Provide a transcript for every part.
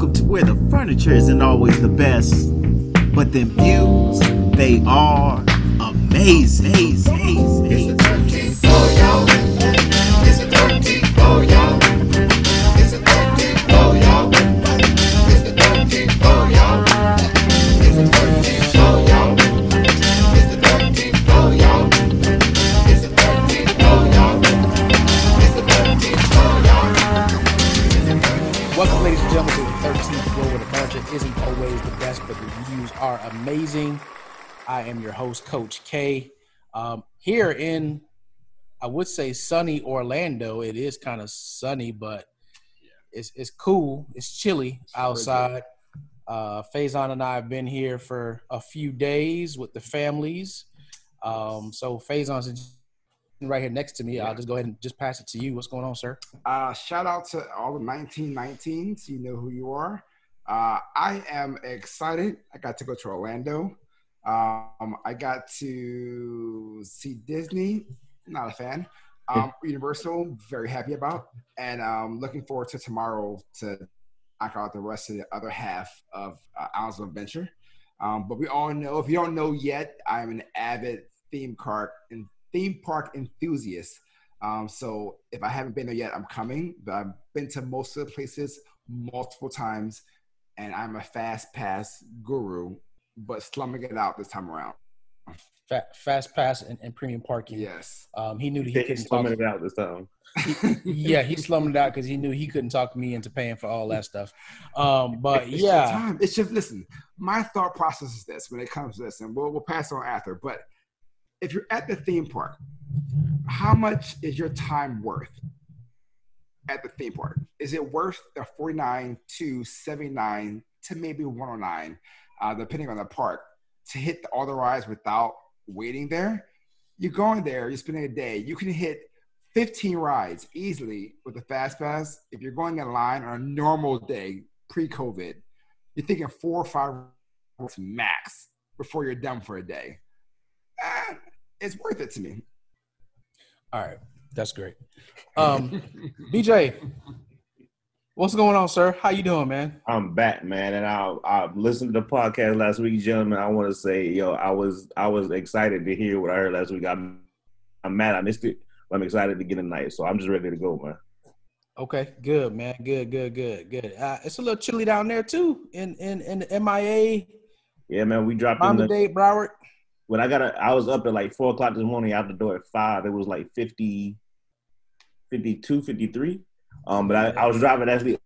Welcome to where the furniture isn't always the best, but them views, they are amazing. amazing, are amazing. I am your host, Coach K. Um, here in, I would say, sunny Orlando. It is kind of sunny, but it's it's cool. It's chilly outside. Uh, Faison and I have been here for a few days with the families. Um, so Faison's right here next to me. I'll just go ahead and just pass it to you. What's going on, sir? Uh, shout out to all the 1919s. You know who you are. Uh, I am excited. I got to go to Orlando. Um, I got to see Disney. Not a fan. Um, Universal, very happy about, and um, looking forward to tomorrow to knock out the rest of the other half of uh, Islands of Adventure. Um, but we all know, if you don't know yet, I'm an avid theme park and theme park enthusiast. Um, so if I haven't been there yet, I'm coming. But I've been to most of the places multiple times, and I'm a fast pass guru, but slumming it out this time around. Fa- fast pass and, and premium parking. Yes. Um, he knew that he He's couldn't talk. slumming it out this time. yeah, he slummed it out because he knew he couldn't talk me into paying for all that stuff. Um, but It's yeah, time. It's just listen. My thought process is this when it comes to this, and we'll we'll pass on after. But if you're at the theme park, how much is your time worth at the theme park? Is it worth the 49 to 79 to maybe 109, uh, depending on the park, to hit all the rides without waiting there? You're going there, you're spending a day. You can hit 15 rides easily with a fast pass. If you're going in line on a normal day, pre-COVID, you're thinking four or five rides max before you're done for a day. Eh, it's worth it to me. all right, that's great. Um, BJ, what's going on, sir? How you doing, man? I'm back, man, and I I listened to the podcast last week, gentlemen. I want to say, yo, I was I was excited to hear what I heard last week. I'm I'm mad I missed it, but I'm excited to get tonight, so I'm just ready to go, man. Okay, good, man. Good, good, good, good. Uh, it's a little chilly down there too, in in in the MIA, Yeah, man, we dropped in the Dade, Broward. when I got a, I was up at like four o'clock this morning out the door at five. It was like 50, 52, 53. Um, but I, I was driving actually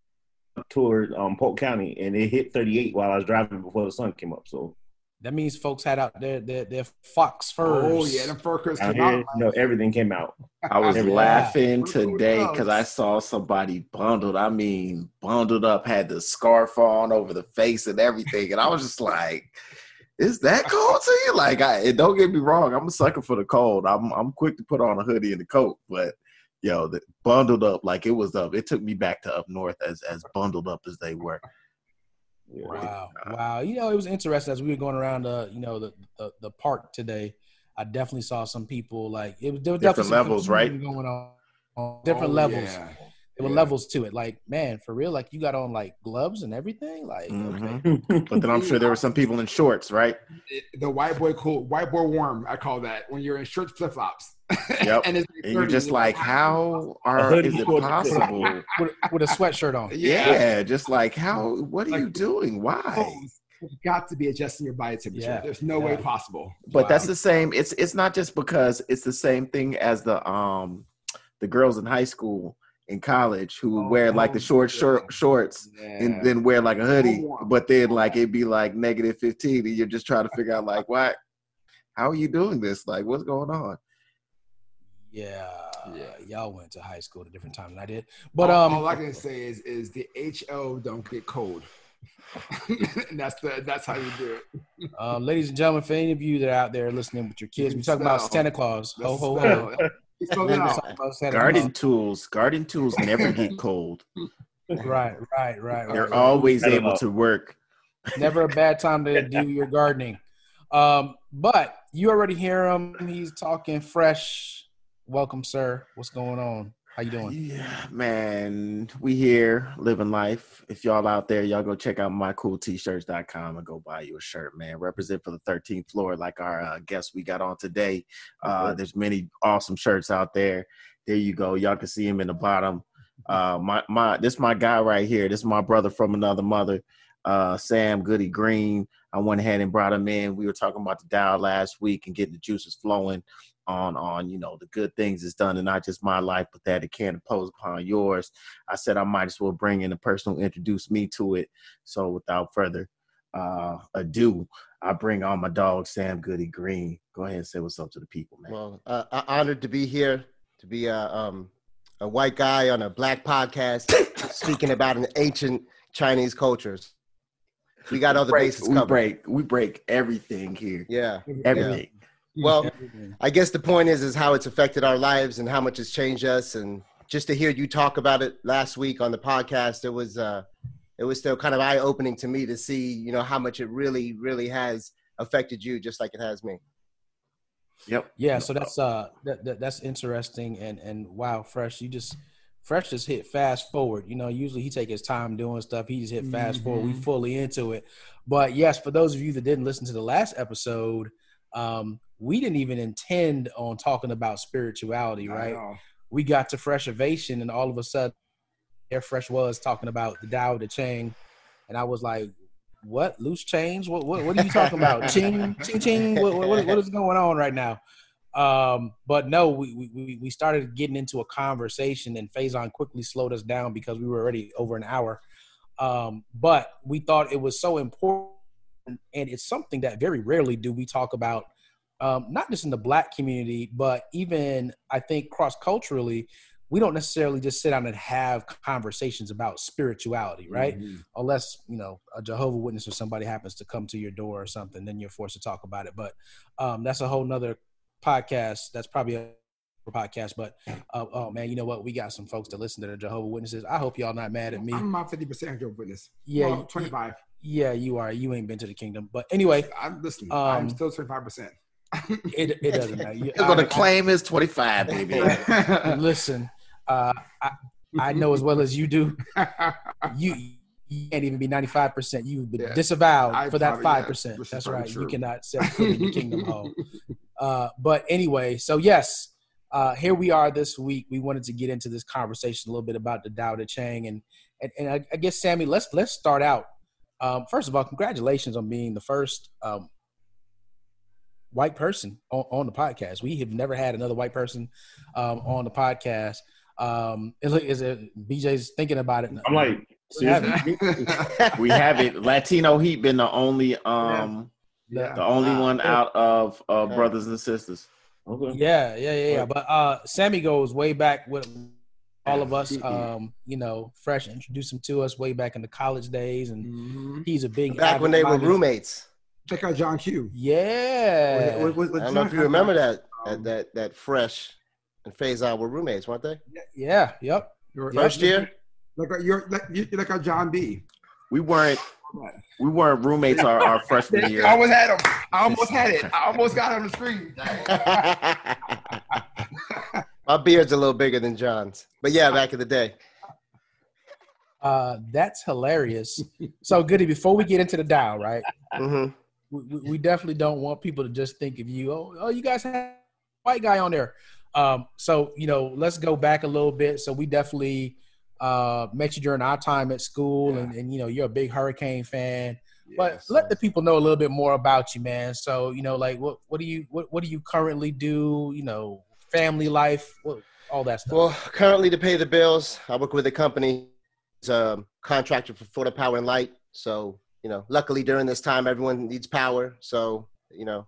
up toward um Polk County, and it hit 38 while I was driving before the sun came up. So That means folks had out their their, their fox furs. Oh yeah, them fur coats came out. here, you everything came out. I was Yeah. laughing today because I saw somebody bundled. I mean, bundled up, had the scarf on over the face and everything, and I was just like, "Is that cold to you?" Like, I don't get me wrong, I'm a sucker for the cold. I'm I'm quick to put on a hoodie and a coat, but yo, the, bundled up like it was up. It took me back to up north as as bundled up as they were. Yeah. Wow, wow. You know, it was interesting as we were going around uh, you know, the the, the park today. I definitely saw some people like it was there was Different definitely levels, right? going on, on different Oh, levels. yeah. There were Yeah. levels to it. Like, man, for real, like you got on like gloves and everything. Like, okay. Mhm. But then I'm sure there were some people in shorts, right? It- the white boy cool, white boy warm. I call that when you're in short flip flops. Yep. and, it's And you're just like, how are is it possible? with, with a sweatshirt on. Yeah, just like how? What are Like- you doing? Why? Clothes have got to be adjusting your body temperature. Yeah. There's no way possible. But Wow. that's the same. It's it's not just because it's the same thing as the um the girls in high school in college who would wear like the short Oh, short shorts Yeah. and then wear like a hoodie, but then like it'd be like negative fifteen, and you're just trying to figure out like what, how are you doing this? Like what's going on? Yeah, Yeah. Y'all went to high school at a different time than I did. But all, um, all I can say is is the HO don't get cold. that's the that's how you do it. uh, ladies and gentlemen, for any of you that are out there listening with your kids, we're talking about Santa Claus. That's Ho ho the ho. spell. You spell it We're out. talking about Santa Garden Claus. tools, garden tools never get cold. Right, right, right. They're right. always I able know. to work. Never a bad time to do your gardening. Um, but you already hear him. He's talking fresh. Welcome, sir. What's going on? How you doing? Yeah, man, we here living life. If y'all out there, y'all go check out mycooltshirts.com and go buy you a shirt, man. Represent for the 13th floor, like our uh, guest we got on today. Uh, there's many awesome shirts out there. There you go. Y'all can see him in the bottom. Uh, my my, this my guy right here. This is my brother from another mother, uh, Sam Goodie Green. I went ahead and brought him in. We were talking about the Dow last week and getting the juices flowing on on you know the good things it's done in not just my life but that it can't impose upon yours. I said i might as well bring in a person who introduced me to it. So without further uh ado i bring on my dog sam goodie green. Go ahead and say what's up to the people man. Well, uh, I- honored to be here, to be a, um, a white guy on a black podcast speaking about an ancient Chinese cultures. We got other break, bases we break we break everything here. Yeah. everything Well, I guess the point is is how it's affected our lives and how much it's changed us. And just to hear you talk about it last week on the podcast, it was uh, it was still kind of eye opening to me to see you know how much it really really has affected you, just like it has me. yep Yeah, so that's uh that, that that's interesting and and wow, fresh. You just fresh just hit fast forward. You know, usually he take his time doing stuff. He just hit fast forward. We fully into it. But yes, for those of you that didn't listen to the last episode, um, we didn't even intend on talking about spirituality, right? We got to fresh ovation, and all of a sudden, Air fresh was talking about the Tao Te Ching, and I was like. What loose change? What what, what are you talking about? ching ching ching. What, what, what is going on right now? Um, but no, we, we we started getting into a conversation, and Faison quickly slowed us down because we were already over an hour. Um, but we thought it was so important, and it's something that very rarely do we talk about, um, not just in the Black community, but even I think cross culturally. We don't necessarily just sit down and have conversations about spirituality, right? Mhm. unless you know a Jehovah Witness or somebody happens to come to your door or something, then you're forced to talk about it. But um, that's a whole nother podcast. That's probably a podcast. But uh, oh man, you know what? We got some folks that listen to the Jehovah Witnesses. I hope y'all not mad at me. I'm about 50% Jehovah Witness. Yeah, Well, you- 25. Yeah, you are. You ain't been to the kingdom. But anyway, I'm listening. Um, I'm still 25%. It it doesn't matter. You- he's gonna claim his 25 baby listen, uh, I I know as well as you do. You. You can't even be ninety five percent. You've been Yeah. disavowed I for that probably- five yeah, percent. which is That's right. You cannot set foot in the kingdom hall. Uh, but anyway, so yes, uh, here we are this week. We wanted to get into this conversation a little bit about the Tao Te Chang, and and, and I, I guess Sammy, let's let's start out. Um, first of all, congratulations on being the first um, white person on, on the podcast. We have never had another white person um, on the podcast. Um, it look is it BJ's thinking about it. I'm like, seriously? we haven't latino heat been the only um Yeah. the only Wow. one out of uh Yeah. brothers and sisters Okay. Yeah, yeah, yeah, yeah. But uh Sammy goes way back with all of us. Mhm. Um, you know, fresh introduced him to us way back in the college days, and Mhm. he's a big Back when they were avid-minded- roommates. Check out John Q. Yeah. What- what- what I don't know if you remember that Um, that that, that fresh and Faison were roommates, weren't they? Yeah. Yep. You're- First year? Like a, you're like you're like a John B. we weren't we weren't roommates our, our freshman year. I almost had him. I almost had it. I almost got it on the screen. My beard's a little bigger than John's, but yeah, back in the day. Uh, that's hilarious. so, Goodie, before we get into the Dow, right? hmm We, we, definitely don't want people to just think of you. Oh, oh, you guys have a white guy on there. Um, so you know, let's go back a little bit. So we definitely uh, met you during our time at school, and, and you know, you're a big Hurricane fan. But let the people know a little bit more about you, man. So you know, like what what do you what what do you currently do? You know, family life, what, all that stuff. Well, currently to pay the bills, I work with a company, it's a contractor for Florida Power and Light. So you know, luckily during this time, everyone needs power. So you know,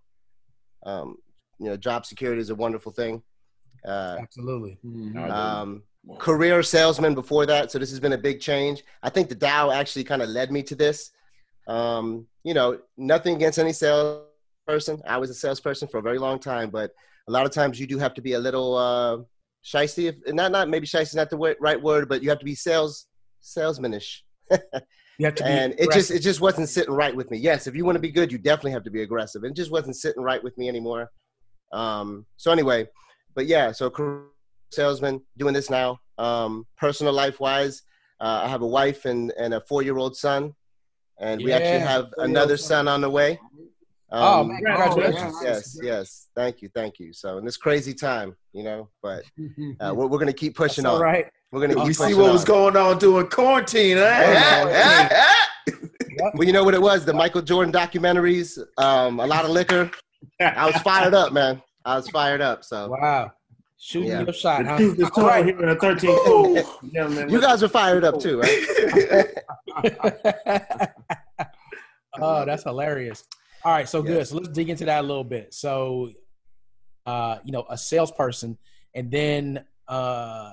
um, you know, job security is a wonderful thing. Uh, Absolutely. Mhm. um, career salesman before that. So this has been a big change. I think the Dow actually kind of led me to this. Um, you know, nothing against any salesperson. I was a salesperson for a very long time, but a lot of times you do have to be a little uh, shisty. If, not, not maybe shisty is not the right word, but you have to be sales salesmanish. You have to be And it just it just wasn't sitting right with me. Yes, if you want to be good, you definitely have to be aggressive. It just wasn't sitting right with me anymore. Um, so anyway, but yeah, so career salesman doing this now. Um, personal life wise, uh, I have a wife and, and a four year old son, and we actually have four-year-old another son. son on the way. Oh, Um, man, Oh, congratulations. yes, yes. Thank you, thank you. So in this crazy time, you know, but uh, we're, we're gonna keep pushing That's on. right. We're gonna keep You see what on. was going on during quarantine, Yeah, huh? Well, you know what it was? The Michael Jordan documentaries, um, a lot of liquor. I was fired up, man. I was fired up. So Wow. Shooting Yeah. your shot, huh? truth is right. here in the 13th. Gentlemen, you guys are fired up too, right? oh, that's hilarious. All right, so good. So let's dig into that a little bit. So, uh, you know, a salesperson, and then uh,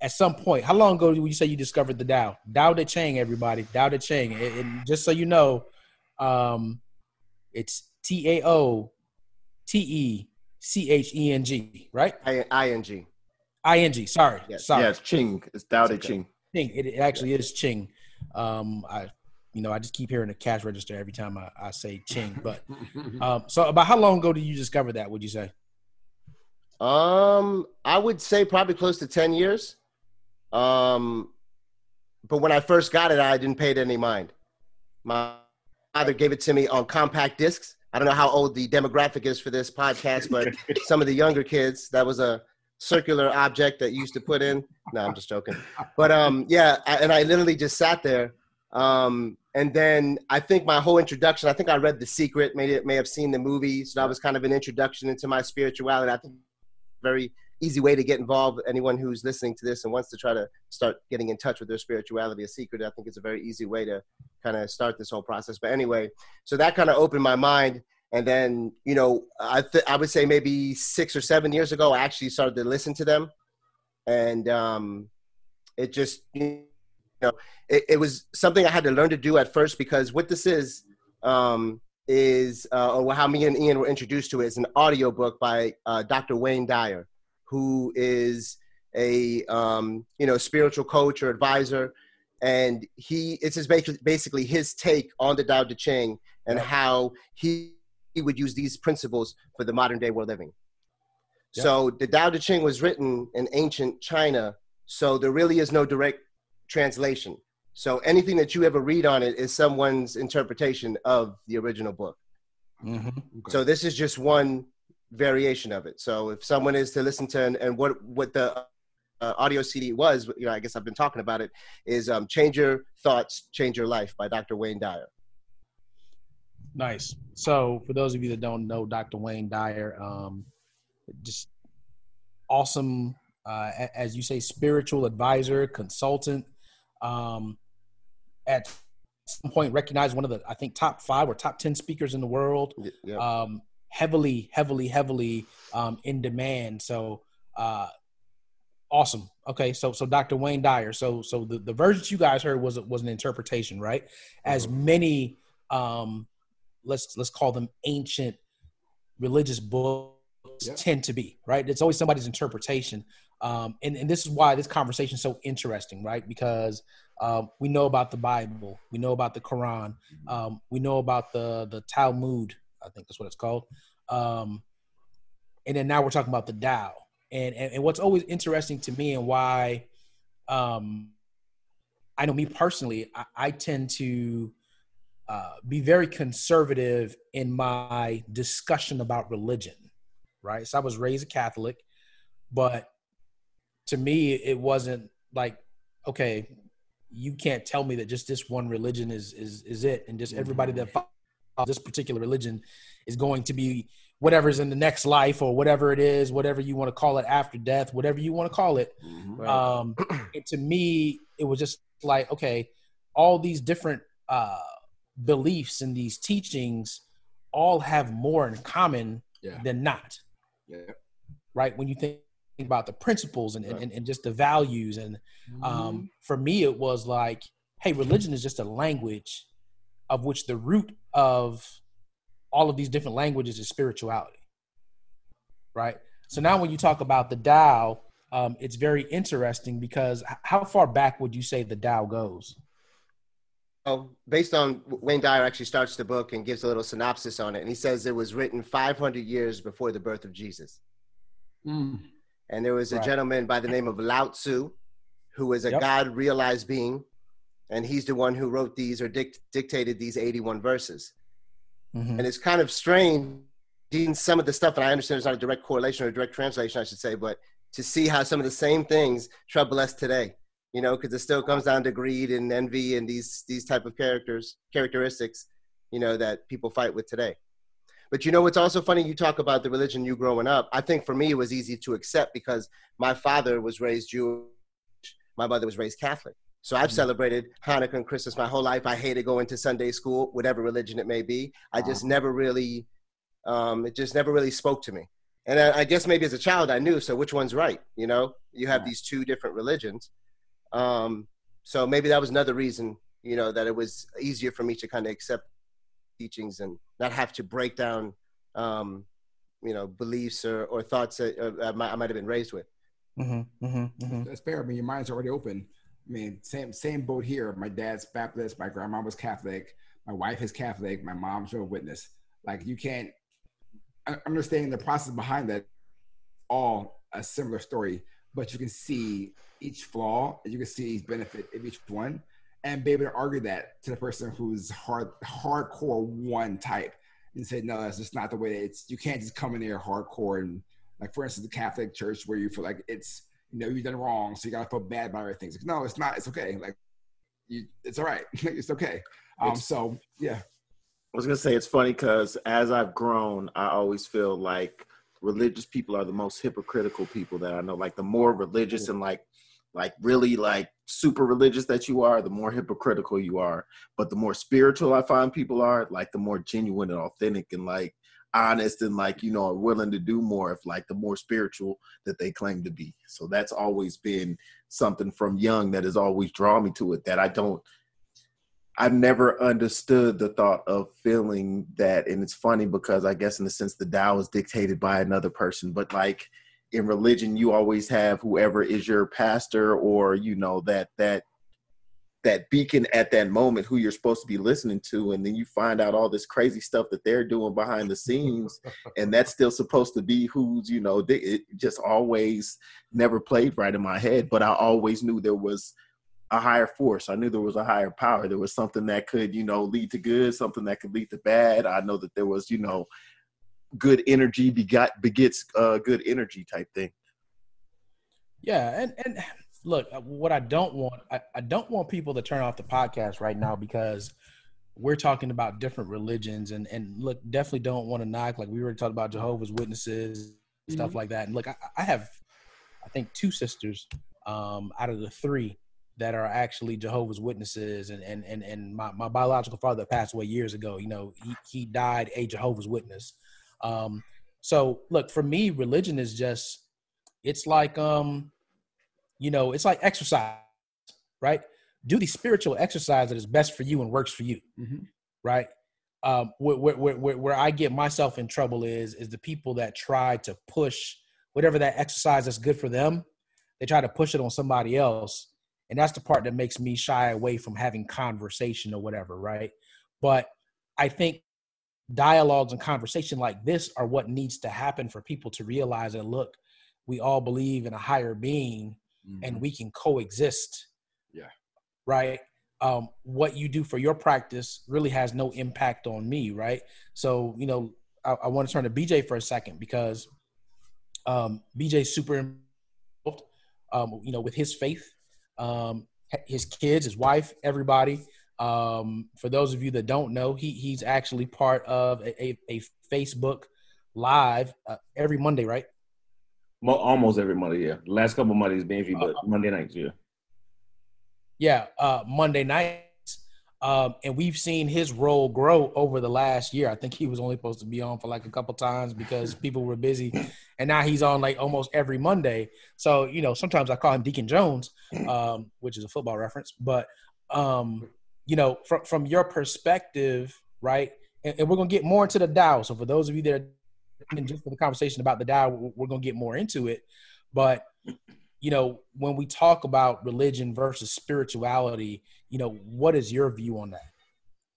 at some point, how long ago would you say you discovered the Dow? Dow De Chang, everybody. Dow De Chang. And, and just so you know, um, it's T A O T E C H E N G, right? I- ing. I N G. Sorry, Yes. sorry. Yeah, it's Ching. It's Dao De okay. Ching. Ching. It, it actually is Ching. Um, I, you know, I just keep hearing the cash register every time I, I say Ching. But um, so about how long ago did you discover that? Would you say? Um, I would say probably close to ten years. Um, but when I first got it, I didn't pay it any mind. My father gave it to me on compact discs. I don't know how old the demographic is for this podcast, but some of the younger kids, that was a circular object that you used to put in. No, I'm just joking. But um, yeah, I, and I literally just sat there. Um, and then I think my whole introduction, I think I read The Secret, may may have seen the movie, so that was kind of an introduction into my spirituality. I think very easy way to get involved. Anyone who's listening to this and wants to try to start getting in touch with their spirituality, a secret, I think it's a very easy way to kind of start this whole process. But anyway, so that kind of opened my mind. And then, you know, I th- I would say maybe six or seven years ago, I actually started to listen to them, and um, it just you know it, it was something I had to learn to do at first because what this is um, is uh, or how me and Ian were introduced to it is an audio book by uh, Dr. Wayne Dyer, who is a um, you know spiritual coach or advisor, and he it's his basically basically his take on the Tao Te Ching and how he he would use these principles for the modern day we're living. Yeah. So the Tao Te Ching was written in ancient China, so there really is no direct translation. So anything that you ever read on it is someone's interpretation of the original book. Mm-hmm. So this is just one variation of it. So if someone is to listen to and, and what what the uh, audio CD was, you know, I guess I've been talking about it, is um, "Change Your Thoughts, Change Your Life" by Dr. Wayne Dyer. Nice. So for those of you that don't know, Dr. Wayne Dyer, um, just awesome, uh, as you say, spiritual advisor, consultant. Um, at some point, recognized one of the I think top five or top ten speakers in the world. Um, heavily, heavily, heavily um, in demand. So uh, awesome. Okay, so so Dr. Wayne Dyer. So so the, the version you guys heard was was an interpretation, right? As many um, let's let's call them ancient religious books Yeah. tend to be, right? It's always somebody's interpretation. Um, and, and this is why this conversation is so interesting, right? Because um, we know about the Bible, we know about the Quran, um, we know about the the Talmud, I think that's what it's called. Um, and then now we're talking about the Tao. And, and and what's always interesting to me and why um, I know me personally, I, I tend to uh, be very conservative in my discussion about religion, right? So I was raised a Catholic, but to me, it wasn't like, okay, you can't tell me that just this one religion is is is it, and just everybody that follows this particular religion is going to be whatever's in the next life or whatever it is, whatever you want to call it after death, whatever you want to call it. Right. Um, and to me, it was just like, okay, all these different uh, beliefs and these teachings all have more in common Yeah. than not, Yeah. right? When you think about the principles and, Right. and, and just the values. And um, for me, it was like, hey, religion is just a language of which the root of all of these different languages is spirituality, right? So now when you talk about the Tao, um, it's very interesting because how far back would you say the Tao goes? Oh, based on Wayne Dyer actually starts the book and gives a little synopsis on it, and he says it was written 500 years before the birth of Jesus. Mm. And there was a Right. gentleman by the name of Lao Tzu, who is a Yep. God realized being. And he's the one who wrote these or dict- dictated these 81 verses. Mhm. And it's kind of strange reading some of the stuff, and I understand there's not a direct correlation or a direct translation, I should say, but to see how some of the same things trouble us today, you know, because it still comes down to greed and envy and these these type of characters characteristics, you know, that people fight with today. But you know what's also funny? You talk about the religion you growing up. I think for me it was easy to accept because my father was raised Jewish, my mother was raised Catholic. So I've celebrated Hanukkah and Christmas my whole life. I hated going to Sunday school, whatever religion it may be. I just never really, um, it just never really spoke to me. And I, I guess maybe as a child I knew. So which one's right? You know, you have these two different religions. Um, so maybe that was another reason, you know, that it was easier for me to kind of accept teachings and not have to break down, um, you know, beliefs or, or thoughts that uh, I, might, have been raised with. Mhm. Mhm. Mhm. That's fair. I mean, your mind's already open. Mean, same same boat here. My dad's Baptist. My grandma was Catholic. My wife is Catholic. My mom's a witness. Like you can't understand the process behind that. All a similar story, but you can see each flaw. You can see each benefit of each one, and be able to argue that to the person who's hard hardcore one type and say, no, that's just not the way it's. You can't just come in there hardcore and like, for instance, the Catholic Church where you feel like it's you know, you've done wrong, so you gotta feel bad about everything. It's like, no, it's not. It's okay. Like, you, it's all right. it's okay. Um, It's- so yeah, I was gonna say it's funny because as I've grown, I always feel like religious people are the most hypocritical people that I know. Like the more religious and like like really like super religious that you are, the more hypocritical you are. But the more spiritual I find people are, like the more genuine and authentic and like honest and like you know are willing to do more if like the more spiritual that they claim to be. So that's always been something from young that has always drawn me to it that I don't I've never understood the thought of feeling that, and it's funny because I guess in the sense the Tao is dictated by another person, but like in religion, you always have whoever is your pastor or you know that that that beacon at that moment who you're supposed to be listening to, and then you find out all this crazy stuff that they're doing behind the scenes, and that's still supposed to be who's you know they, it just always never played right in my head, but I always knew there was a higher force. I knew there was a higher power. There was something that could, you know, lead to good, something that could lead to bad. I know that there was, you know, good energy begot begets uh, good energy type thing. Yeah, and and look, uh, what I don't want, I, I don't want people to turn off the podcast right now because we're talking about different religions, and and look, definitely don't want to knock like we already talked about Jehovah's Witnesses, stuff like that. And look, I, I have, I think two sisters um, out of the three that are actually Jehovah's Witnesses, and and and and my, my biological father passed away years ago. You know, he he died a Jehovah's Witness. Um, so look, for me, religion is just it's like um you know it's like exercise right? Do the spiritual exercise that is best for you and works for you Mhm. right? Um where, where, where, where i get myself in trouble is is the people that try to push whatever that exercise that's good for them they try to push it on somebody else and that's the part that makes me shy away from having conversation or whatever right? But i think dialogues and conversation like this are what needs to happen for people to realize that look we all believe in a higher being and we can coexist. Yeah. right? Um what you do for your practice really has no impact on me right? So you know i, I want to turn to bj for a second because um bj's super involved um you know with his faith um his kids his wife everybody. Um for those of you that don't know he he's actually part of a, a, a facebook live uh, every monday right Mo- almost every Monday, yeah. Last couple Mondays been but Monday nights, yeah. yeah, uh, Monday nights. Um, and we've seen his role grow over the last year. I think he was only supposed to be on for like a couple times because people were busy, and now he's on like almost every Monday. So you know, sometimes I call him Deacon Jones, um, which is a football reference. But um, you know, from from your perspective, right? And, and we're gonna get more into the Dow. So for those of you that are and just for the conversation about the Dow, we're, we're gonna get more into it. But you know, when we talk about religion versus spirituality, you know, what is your view on that?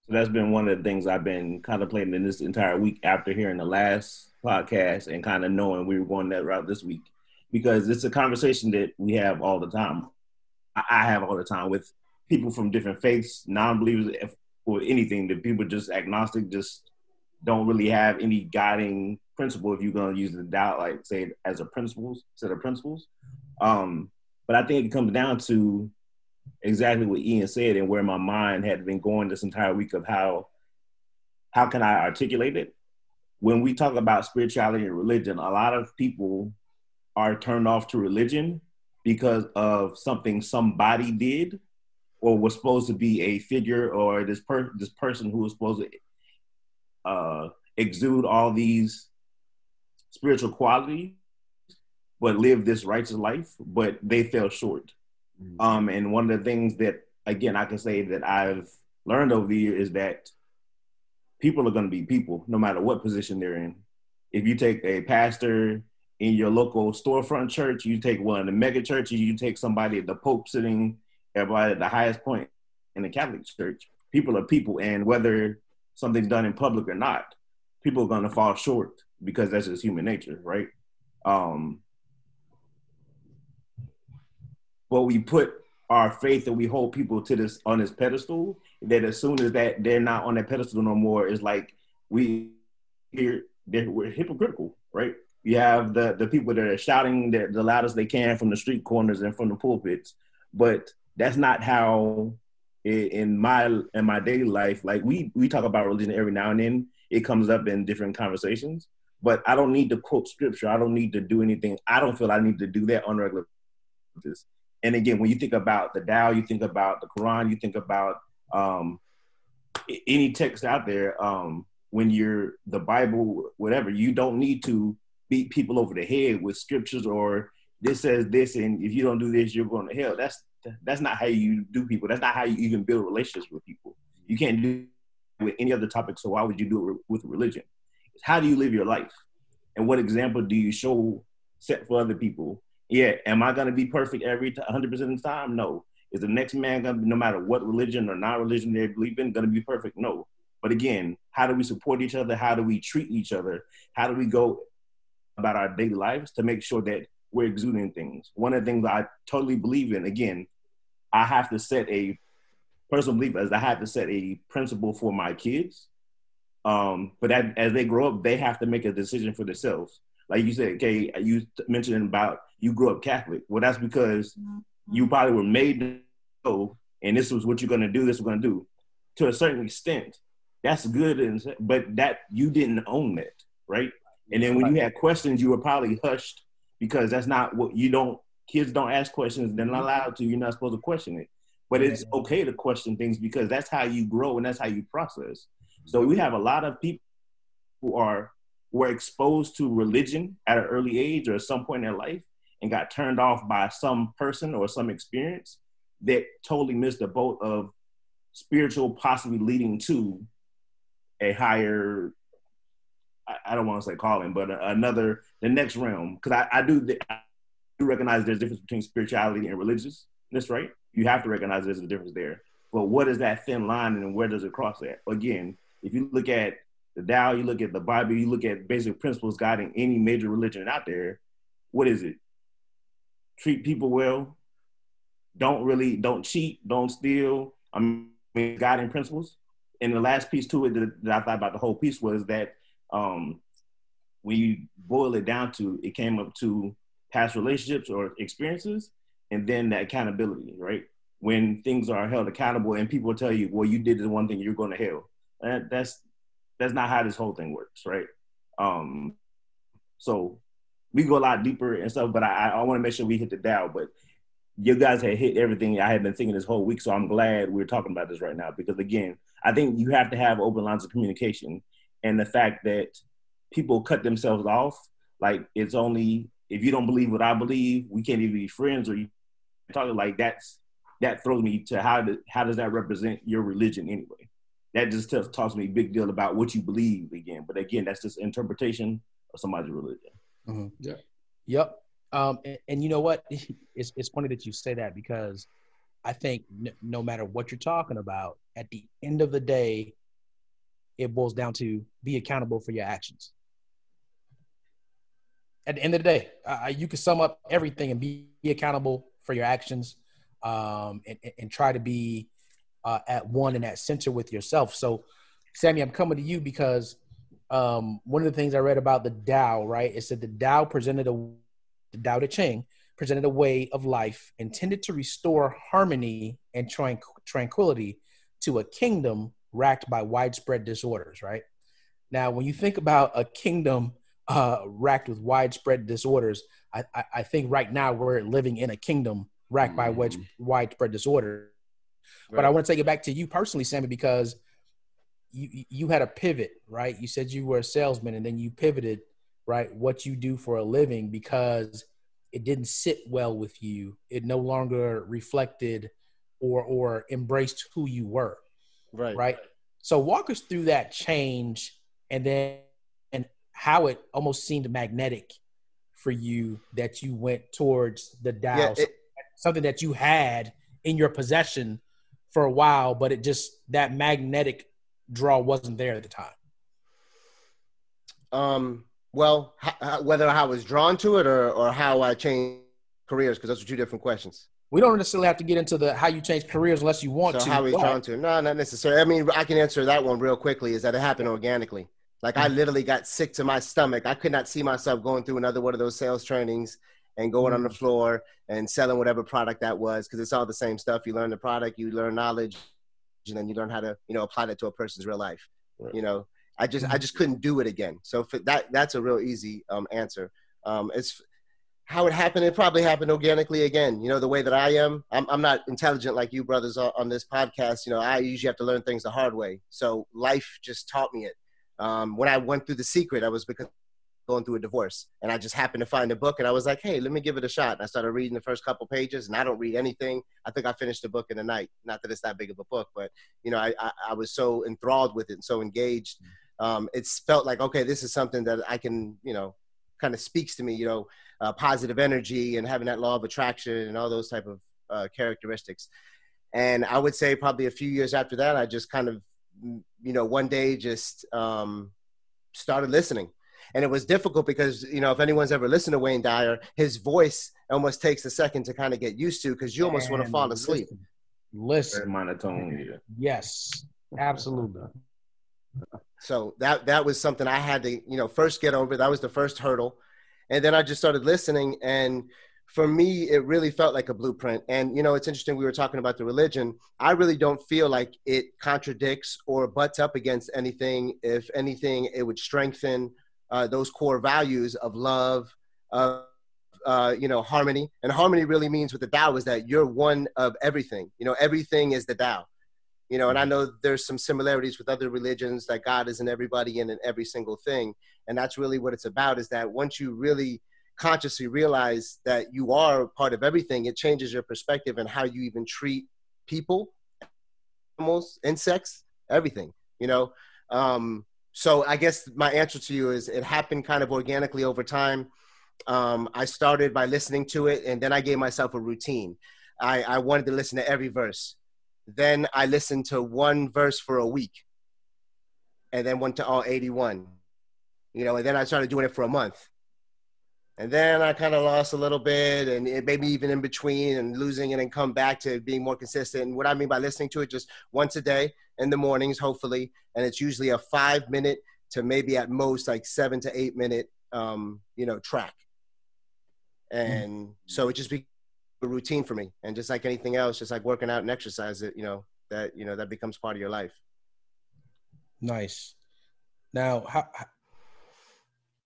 So that's been one of the things I've been contemplating in this entire week after hearing the last podcast and kind of knowing we were going that route this week. because it's a conversation that we have all the time. I have all the time with people from different faiths, non-believers, or anything. That people just agnostic, just don't really have any guiding principle. If you're gonna use the Dow, like say as a principles set of principles, um, but I think it comes down to exactly what Ian said and where my mind had been going this entire week of how how can I articulate it? When we talk about spirituality and religion, a lot of people are turned off to religion because of something somebody did or was supposed to be a figure or this per this person who was supposed to uh, exude all these spiritual qualities but live this righteous life but they fell short um, and one of the things that, again, I can say that I've learned over the year is that people are going to be people, no matter what position they're in. If you take a pastor in your local storefront church, you take one of the mega churches, you take somebody at the Pope sitting everybody at the highest point in the Catholic Church. People are people, and whether something's done in public or not, people are going to fall short because that's just human nature, right? Um, but we put our faith and we hold people to this on this pedestal that as soon as that they're not on that pedestal no more it's like we here we're hypocritical right? You have the the people that are shouting the, the loudest they can from the street corners and from the pulpits but that's not how in my in my daily life like we we talk about religion every now and then. It comes up in different conversations but i don't need to quote scripture i don't need to do anything i don't feel i need to do that on regular basis and again, when you think about the Tao, you think about the Quran, you think about um, any text out there. Um, when you're the Bible, whatever, you don't need to beat people over the head with scriptures or this says this, and if you don't do this, you're going to hell. That's that's not how you do people. That's not how you even build relationships with people. You can't do it with any other topic. So why would you do it with religion? How do you live your life, and what example do you show set for other people? Yeah, am I gonna be perfect every t- 100% of the time? No. Is the next man gonna be, no matter what religion or non-religion they believe in, gonna be perfect? No. But again, how do we support each other? How do we treat each other? How do we go about our daily lives to make sure that we're exuding things? One of the things I totally believe in, again, I have to set a personal belief as I have to set a principle for my kids. Um, but that, as they grow up, they have to make a decision for themselves. Like you said, K, you mentioned about you grew up Catholic. Well, that's because you probably were made to know, and this was what you're going to do. This was going to do. To a certain extent, that's good, and but that you didn't own that, right? And then when you had questions, you were probably hushed because that's not what you don't. Kids don't ask questions; they're not allowed to. You're not supposed to question it. But it's okay to question things because that's how you grow and that's how you process. So we have a lot of people who are were exposed to religion at an early age or at some point in their life and got turned off by some person or some experience that totally missed the boat of spiritual possibly leading to a higher I, don't want to say calling, but another the next realm. Because I, I do I do recognize there's a difference between spirituality and religiousness, right? You have to recognize there's a difference there. But what is that thin line and where does it cross at? Again, if you look at the Tao, you look at the Bible, you look at basic principles guiding any major religion out there, what is it? Treat people well, don't really don't cheat, don't steal. I mean guiding principles. And the last piece to it that, that I thought about the whole piece was that um when you boil it down to it came up to past relationships or experiences and then the accountability, right? When things are held accountable and people tell you, well, you did this one thing, you're going to hell. That, that's that's not how this whole thing works, right? Um, so we go a lot deeper and stuff, but I, I want to make sure we hit the Dow. But you guys had hit everything I had been thinking this whole week, so I'm glad we're talking about this right now because again, I think you have to have open lines of communication, and the fact that people cut themselves off, like it's only if you don't believe what I believe, we can't even be friends or you talking like that's that throws me to how do, how does that represent your religion anyway? That just tells, talks me a big deal about what you believe again. But again, that's just interpretation of somebody's religion. Yeah. Yep. Um, and, and you know what? It's it's funny that you say that because I think n- no matter what you're talking about, at the end of the day, it boils down to be accountable for your actions. at the end of the day, uh, you can sum up everything and be, be accountable for your actions, um, and, and try to be uh, at one and at center with yourself. So, Sammy, I'm coming to you because um, one of the things I read about the Tao, right, is that the Tao presented a the Tao Te Ching presented a way of life intended to restore harmony and tranqu- tranquility to a kingdom racked by widespread disorders, right? Now, when you think about a kingdom uh, racked with widespread disorders, I, I, I, think right now we're living in a kingdom racked by wide, mm. widespread disorder. Right. But I want to take it back to you personally, Sammy, because you you had a pivot, right? You said you were a salesman, and then you pivoted, right? What you do for a living because it didn't sit well with you. It no longer reflected or or embraced who you were. Right. Right. So walk us through that change and then and how it almost seemed magnetic for you that you went towards the Tao, yeah, it, something that you had in your possession for a while, but it just that magnetic draw wasn't there at the time. Um, well, whether I was drawn to it or, or how I changed careers, because those are two different questions. We don't necessarily have to get into the how you change careers unless you want so to. How he's drawn to? No, not necessarily. I mean, I can answer that one real quickly. Is that it happened organically? Like I mm-hmm. literally got sick to my stomach. I could not see myself going through another one of those sales trainings and going on the mm. floor and selling whatever product that was because it's all the same stuff. You learn the product, you learn knowledge, and then you learn how to you know apply that to a person's real life. Right. You know, I just I mm-hmm. just couldn't do it again. So for that that's a real easy um, answer. Um, it's how it happened. It probably happened organically again. You know, the way that I am, I'm, I'm not intelligent like you brothers on, on this podcast. You know, I usually have to learn things the hard way. So life just taught me it. Um, when I went through the secret, I was because going through a divorce. And i just happened to find a book and i was like hey let me give it a shot. And i started reading the first couple pages and i don't read anything. I think i finished the book in a night. Not that it's that big of a book but you know i, I, I was so enthralled with it and so engaged. Um, it's felt like okay this is something that i can you know kind of speaks to me you know uh, positive energy and having that law of attraction and all those type of uh, characteristics. And i would say probably a few years after that i just kind of you know one day just um, started listening and it was difficult because you know if anyone's ever listened to wayne dyer his voice almost takes a second to kind of get used to because you almost want to fall asleep listen, Very monotone yeah. yes absolutely so that that was something I had to, you know, first get over. That was the first hurdle. And then I just started listening and for me it really felt like a blueprint. And you know, it's interesting we were talking about the religion. I really don't feel like it contradicts or butts up against anything. If anything, it would strengthen uh, those core values of love, of uh, you know, harmony. And harmony really means with the Tao is that you're one of everything. You know, everything is the Tao you know and i know there's some similarities with other religions that god is in everybody and in every single thing and that's really what it's about is that once you really consciously realize that you are part of everything it changes your perspective and how you even treat people animals insects everything you know um, so i guess my answer to you is it happened kind of organically over time um, i started by listening to it and then i gave myself a routine I, I wanted to listen to every verse then I listened to one verse for a week and then went to all 81. You know, and then I started doing it for a month. And then I kind of lost a little bit and it maybe even in between and losing it and come back to being more consistent. And what I mean by listening to it just once a day in the mornings, hopefully. And it's usually a five minute to maybe at most like seven to eight minute, um, you know, track. And mm-hmm. so it just be, a routine for me. And just like anything else, just like working out and exercise, it you know that you know that becomes part of your life. Nice. Now, how,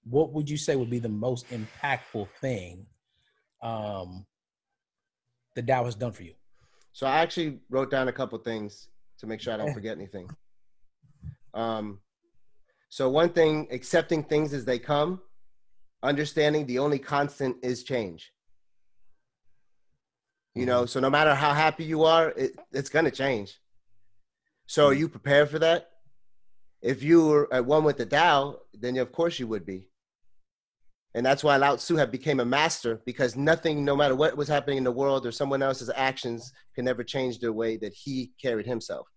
what would you say would be the most impactful thing um, the Tao has done for you? So I actually wrote down a couple things to make sure I don't forget anything. Um, so one thing, accepting things as they come, understanding the only constant is change. You know, mm-hmm. so no matter how happy you are, it, it's gonna change. So are mm-hmm. you prepared for that? If you were at one with the Tao, then of course you would be. And that's why Lao Tzu had became a master because nothing, no matter what was happening in the world or someone else's actions, can never change the way that he carried himself.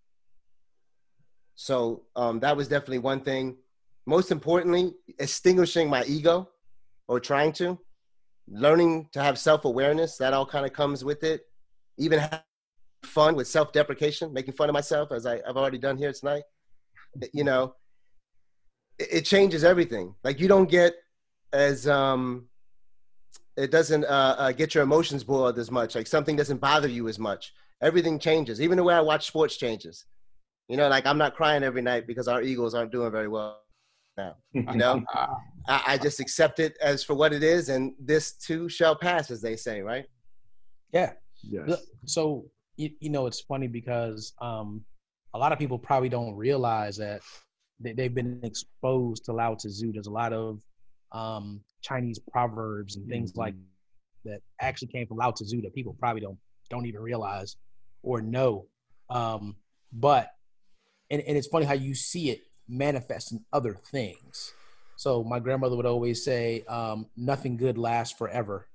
So um, that was definitely one thing. Most importantly, extinguishing my ego or trying to. Learning to have self awareness, that all kind of comes with it. Even fun with self deprecation, making fun of myself, as I, I've already done here tonight. You know, it, it changes everything. Like you don't get as um, it doesn't uh, uh, get your emotions boiled as much. Like something doesn't bother you as much. Everything changes. Even the way I watch sports changes. You know, like I'm not crying every night because our Eagles aren't doing very well now. You know, I, I just accept it as for what it is, and this too shall pass, as they say, right? Yeah. Yes. So you, you know, it's funny because um, a lot of people probably don't realize that they, they've been exposed to Lao Tzu. There's a lot of um, Chinese proverbs and things like that actually came from Lao Tzu that people probably don't don't even realize or know. Um, but and, and it's funny how you see it manifest in other things. So my grandmother would always say, um, "Nothing good lasts forever."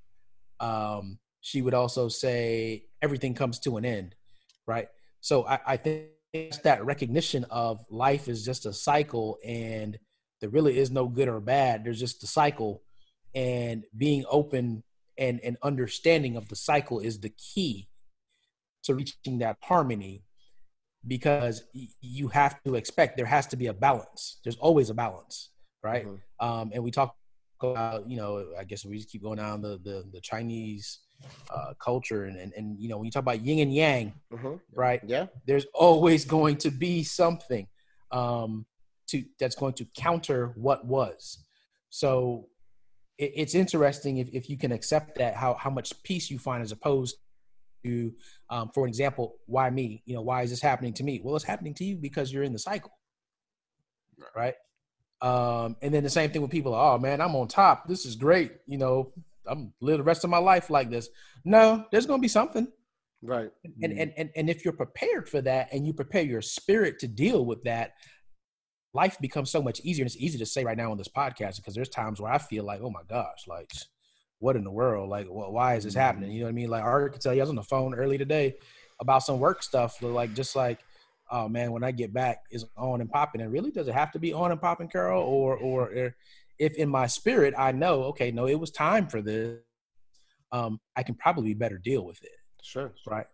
Um, she would also say, "Everything comes to an end," right? So I, I think it's that recognition of life is just a cycle, and there really is no good or bad. There's just a cycle, and being open and and understanding of the cycle is the key to reaching that harmony because you have to expect there has to be a balance there's always a balance right Mhm. um and we talk about you know i guess we just keep going down the the, the chinese uh culture and, and and you know when you talk about yin and yang Mhm. right Yeah. there's always going to be something um, to that's going to counter what was. So it, it's interesting if, if you can accept that how how much peace you find as opposed to, um, for example, why me? You know, why is this happening to me? Well, it's happening to you because you're in the cycle, right? Um, and then the same thing with people. Oh man, I'm on top. This is great. You know, I'm live the rest of my life like this. No, there's going to be something Right. and, and and and if you're prepared for that and you prepare your spirit to deal with that life becomes so much easier and it's easy to say right now on this podcast because there's times where i feel like oh my gosh like what in the world? Like wh- why is this happening? You know what i mean? Like i could tell you i was on the phone early today about some work stuff but, like just like oh man when i get back is on and popping. And really does it have to be on and popping carol? Or or or if in my spirit i know okay no it was time for this um i can probably better deal with it. Sure. right?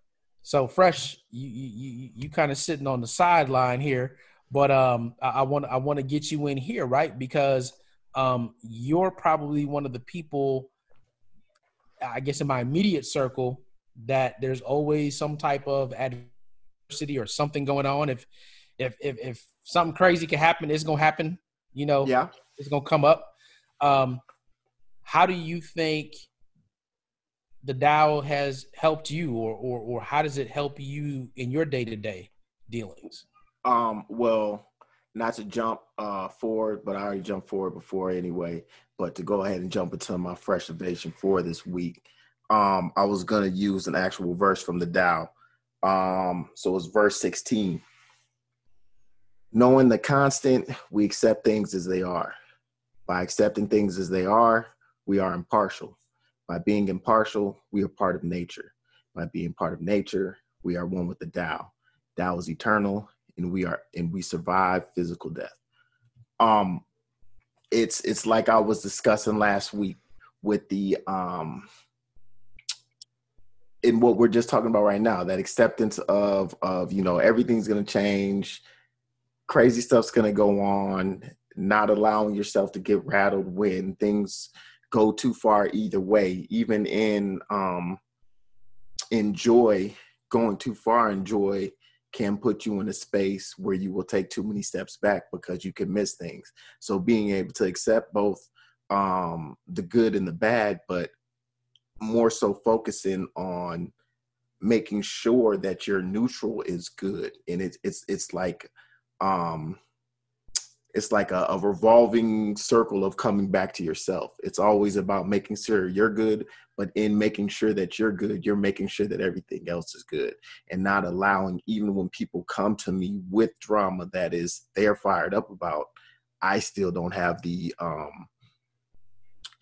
So fresh, you you you, you kind of sitting on the sideline here, but um, I want I want to get you in here, right? Because um, you're probably one of the people, I guess, in my immediate circle that there's always some type of adversity or something going on. If if if, if something crazy can happen, it's gonna happen. You know, Yeah. it's gonna come up. Um, how do you think the Dow has helped you, or or or how does it help you in your day to day dealings? Um, well, not to jump uh forward, but I already jumped forward before anyway. But to go ahead and jump into my fresh innovation for this week, um, I was gonna use an actual verse from the Dow. Um, so it's verse 16. Knowing the constant, we accept things as they are. By accepting things as they are, we are impartial. By being impartial, we are part of nature. By being part of nature, we are one with the Tao. Tao is eternal, and we are and we survive physical death. Um, it's it's like I was discussing last week with the um in what we're just talking about right now that acceptance of of you know everything's going to change crazy stuff's going to go on not allowing yourself to get rattled when things go too far either way even in um in joy going too far in joy can put you in a space where you will take too many steps back because you can miss things. So being able to accept both um the good and the bad but more so focusing on making sure that your neutral is good. And it's it's it's like um it's like a, a revolving circle of coming back to yourself. It's always about making sure you're good but in making sure that you're good you're making sure that everything else is good and not allowing even when people come to me with drama that is they're fired up about i still don't have the um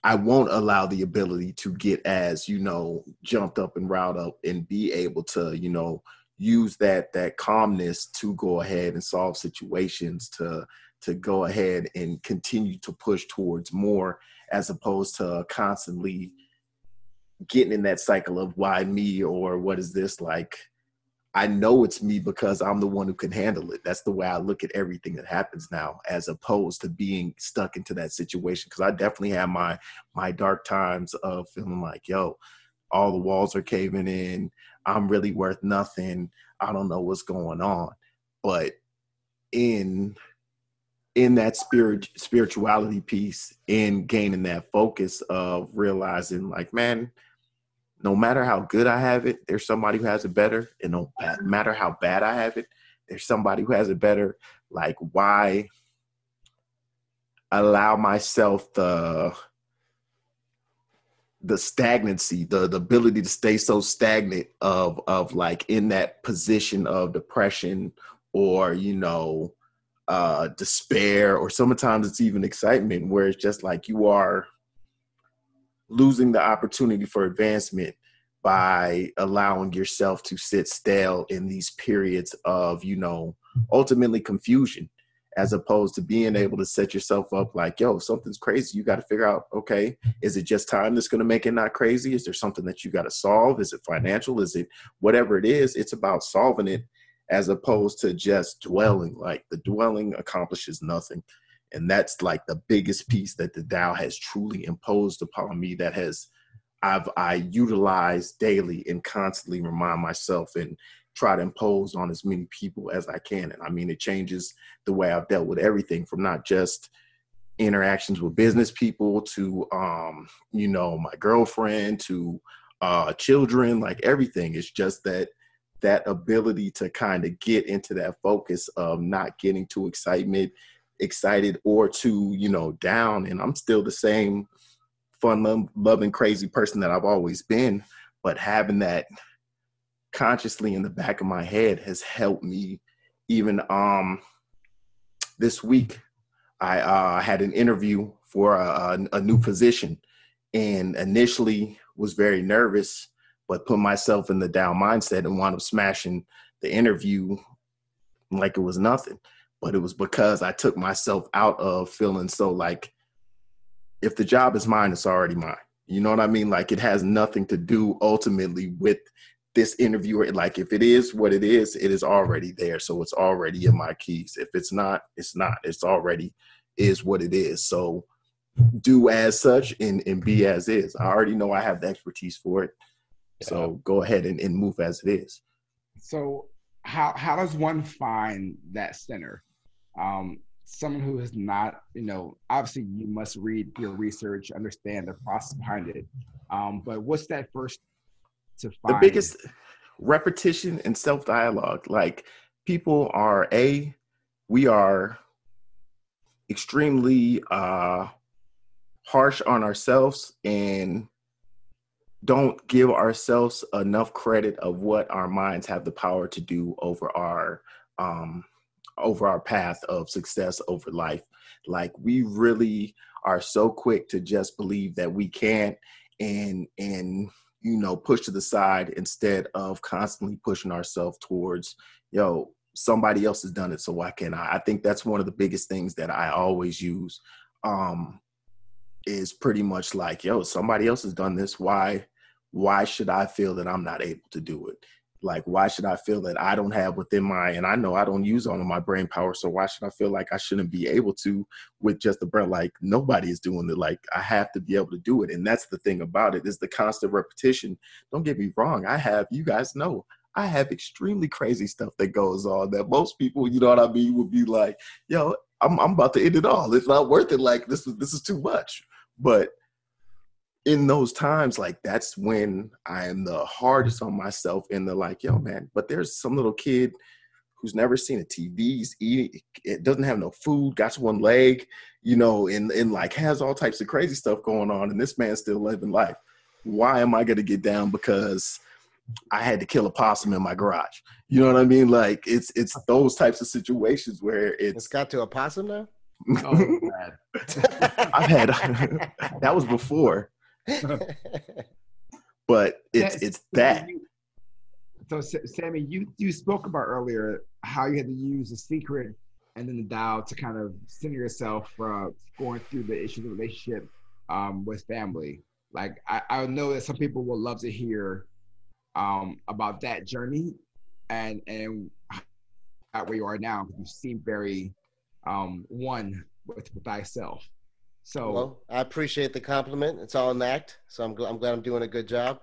I won't allow the ability to get as, you know, jumped up and riled up and be able to, you know, use that that calmness to go ahead and solve situations to to go ahead and continue to push towards more as opposed to constantly getting in that cycle of why me or what is this like I know it's me because I'm the one who can handle it. That's the way I look at everything that happens now, as opposed to being stuck into that situation. Because I definitely have my my dark times of feeling like, yo, all the walls are caving in. I'm really worth nothing. I don't know what's going on. But in in that spirit spirituality piece, in gaining that focus of realizing, like, man, no matter how good I have it, there's somebody who has it better. And no mm-hmm. matter how bad I have it, there's somebody who has it better. Like, why allow myself the the stagnancy, the the ability to stay so stagnant of of like in that position of depression or you know uh despair or sometimes it's even excitement where it's just like you are losing the opportunity for advancement by allowing yourself to sit stale in these periods of, you know, ultimately confusion, as opposed to being able to set yourself up like, yo, something's crazy. You got to figure out, okay, is it just time that's going to make it not crazy? Is there something that you got to solve? Is it financial? Is it whatever it is? It's about solving it as opposed to just dwelling. Like the dwelling accomplishes nothing and that's like the biggest piece that the Tao has truly imposed upon me that has I've I utilize daily and constantly remind myself and try to impose on as many people as I can. And I mean it changes the way I've dealt with everything from not just interactions with business people to um, you know, my girlfriend to uh children, like everything. It's just that that ability to kind of get into that focus of not getting too excitement excited or too, you know, down. And I'm still the same fun, loving, crazy person that I've always been. But having that consciously in the back of my head has helped me. Even um, this week, I uh, had an interview for a, a, a new position, and initially was very nervous, but put myself in the Dow mindset and wound up smashing the interview like it was nothing but it was because I took myself out of feeling so like if the job is mine, it's already mine. You know what I mean? Like it has nothing to do ultimately with this interviewer. Like if it is what it is, it is already there. So it's already in my keys. If it's not, it's not. It's already is what it is. So do as such and, and be as is. I already know I have the expertise for it. So go ahead and, and move as it is. So how how does one find that center? um, someone who has not, you know, obviously you must read your research, understand the process behind it. Um, but what's that first to find? The biggest repetition and self dialogue. Like people are a, we are extremely uh, harsh on ourselves and don't give ourselves enough credit of what our minds have the power to do over our um, over our path of success over life. Like we really are so quick to just believe that we can't and and you know push to the side instead of constantly pushing ourselves towards yo somebody else has done it so why can't I? I think that's one of the biggest things that I always use um is pretty much like yo somebody else has done this why why should I feel that I'm not able to do it? Like why should i feel that i don't have within my and i know i don't use all of my brain power so why should i feel like i shouldn't be able to with just the brain like nobody is doing it. Like i have to be able to do it. And that's the thing about it is the constant repetition. Don't get me wrong i have you guys know i have extremely crazy stuff that goes on that most people you know what i mean would be like yo i'm, I'm about to end it all. It's not worth it. Like this is this is too much. But in those times, like that's when I am the hardest on mm-hmm. myself and the like, yo, man, but there's some little kid who's never seen a TV, he's eating, it eh, doesn't have no food, got one leg, you know, and, and like has all types of crazy stuff going on, and this man's still living life. Why am I gonna get down because I had to kill a possum in my garage? You know what I mean? Like it's it's those types of situations where it's, it's got to a possum now. oh, I've had that was before. but it's it's that. so Sammy, you you spoke about earlier how you had to use the secret and then the Dow to kind of center yourself from going through the issues of relationship um, with family. Like I, I know that some people will love to hear um, about that journey and and at where you are now. You seem very um, one with, with thyself. So Well, I appreciate the compliment. It's all an act, so I'm, gl- I'm glad I'm doing a good job.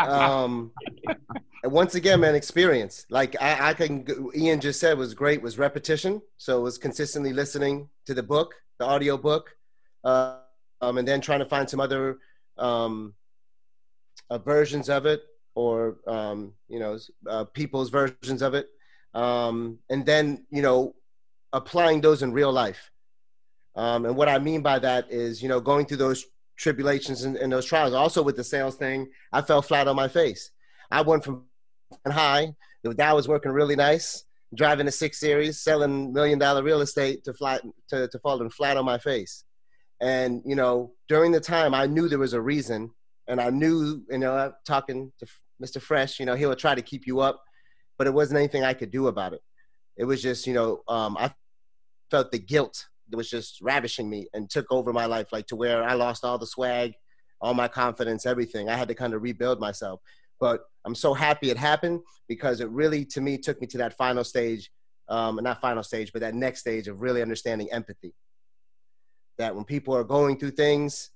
Um, and once again, man, experience. Like I, I can. Ian just said was great was repetition. So it was consistently listening to the book, the audio book, uh, um, and then trying to find some other um, uh, versions of it, or um, you know, uh, people's versions of it, um, and then you know, applying those in real life. Um, and what I mean by that is, you know, going through those tribulations and, and those trials. Also with the sales thing, I fell flat on my face. I went from high, the Dow was working really nice, driving a six series, selling million dollar real estate to flat to, to falling flat on my face. And you know, during the time, I knew there was a reason, and I knew, you know, talking to Mr. Fresh, you know, he would try to keep you up, but it wasn't anything I could do about it. It was just, you know, um, I felt the guilt was just ravishing me and took over my life, like to where I lost all the swag, all my confidence, everything. I had to kind of rebuild myself. But I'm so happy it happened because it really, to me, took me to that final stage, um, not final stage, but that next stage of really understanding empathy. That when people are going through things,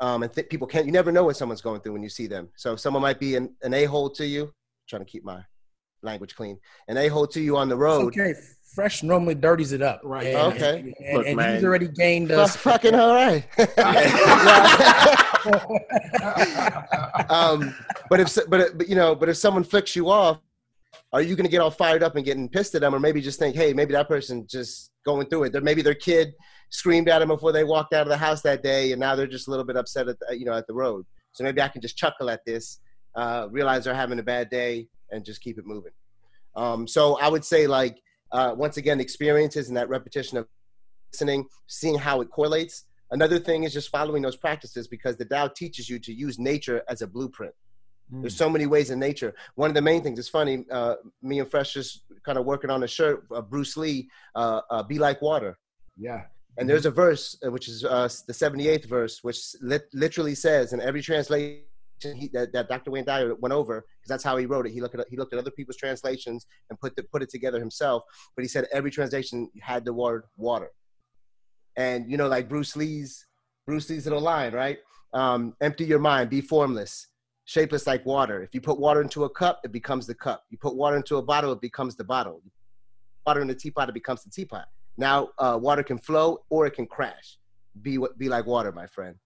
um, and th- people can't, you never know what someone's going through when you see them. So someone might be an, an a-hole to you, trying to keep my language clean, and they hold to you on the road. okay. Fresh normally dirties it up. Right. And- Okay. And, Look, and man. he's already gained Fuck- us. fucking all right. um, but if but but you know, but if someone flicks you off, are you gonna get all fired up and getting pissed at them, or maybe just think, hey, maybe that person just going through it. That maybe their kid screamed at them before they walked out of the house that day, and now they're just a little bit upset at the, you know at the road. So maybe I can just chuckle at this, uh, realize they're having a bad day, and just keep it moving. Um, so I would say like uh, once again, experiences and that repetition of listening, seeing how it correlates. Another thing is just following those practices because the Tao teaches you to use nature as a blueprint. There's so many ways in nature. One of the main things, it's funny, uh, me and Fresh just kind of working on a shirt, uh, Bruce Lee, uh, uh, Be Like Water. yeah. And there's a verse, uh, which is uh, the 78th verse, which lit- literally says in every translation he, that, that Dr. Wayne Dyer went over, because that's how he wrote it. He looked at he looked at other people's translations and put the, put it together himself. But he said every translation had the word water. And you know, like Bruce Lee's Bruce Lee's little line, right? Um, empty your mind, be formless, shapeless like water. If you put water into a cup, it becomes the cup. You put water into a bottle, it becomes the bottle. Water in a teapot, it becomes the teapot. Now, uh, water can flow or it can crash. Be be like water, my friend.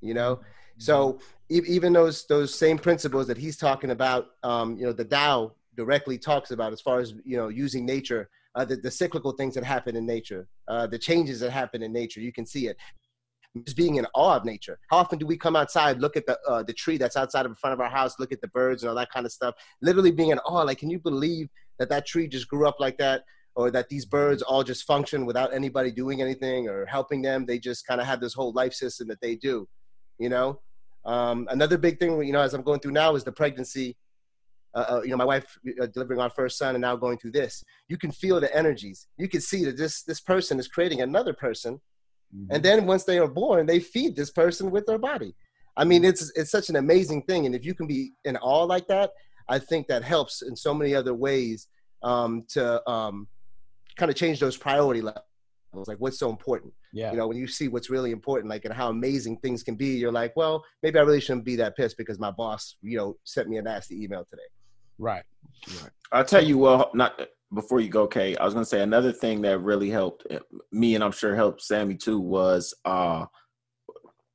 You know. So even those those same principles that he's talking about, um, you know, the Tao directly talks about as far as you know using nature, uh, the, the cyclical things that happen in nature, uh, the changes that happen in nature. You can see it. Just being in awe of nature. How often do we come outside, look at the uh, the tree that's outside of in front of our house, look at the birds and all that kind of stuff? Literally being in awe. Like, can you believe that that tree just grew up like that? or that these birds all just function without anybody doing anything or helping them. They just kind of have this whole life system that they do, you know. Um, another big thing, you know, as I'm going through now is the pregnancy. Uh, uh, you know, my wife uh, delivering our first son and now going through this. You can feel the energies. You can see that this this person is creating another person, and then once they are born, they feed this person with their body. I mean, it's it's such an amazing thing, and if you can be in awe like that, I think that helps in so many other ways um, to um, kind of change those priority levels. Like, what's so important? Yeah. You know, when you see what's really important, like, and how amazing things can be, you're like, well, maybe I really shouldn't be that pissed because my boss, you know, sent me a nasty email today. Right. I'll tell you well, not before you go, Kay. I was gonna say another thing that really helped uh, me, and I'm sure helped Sammy too, was uh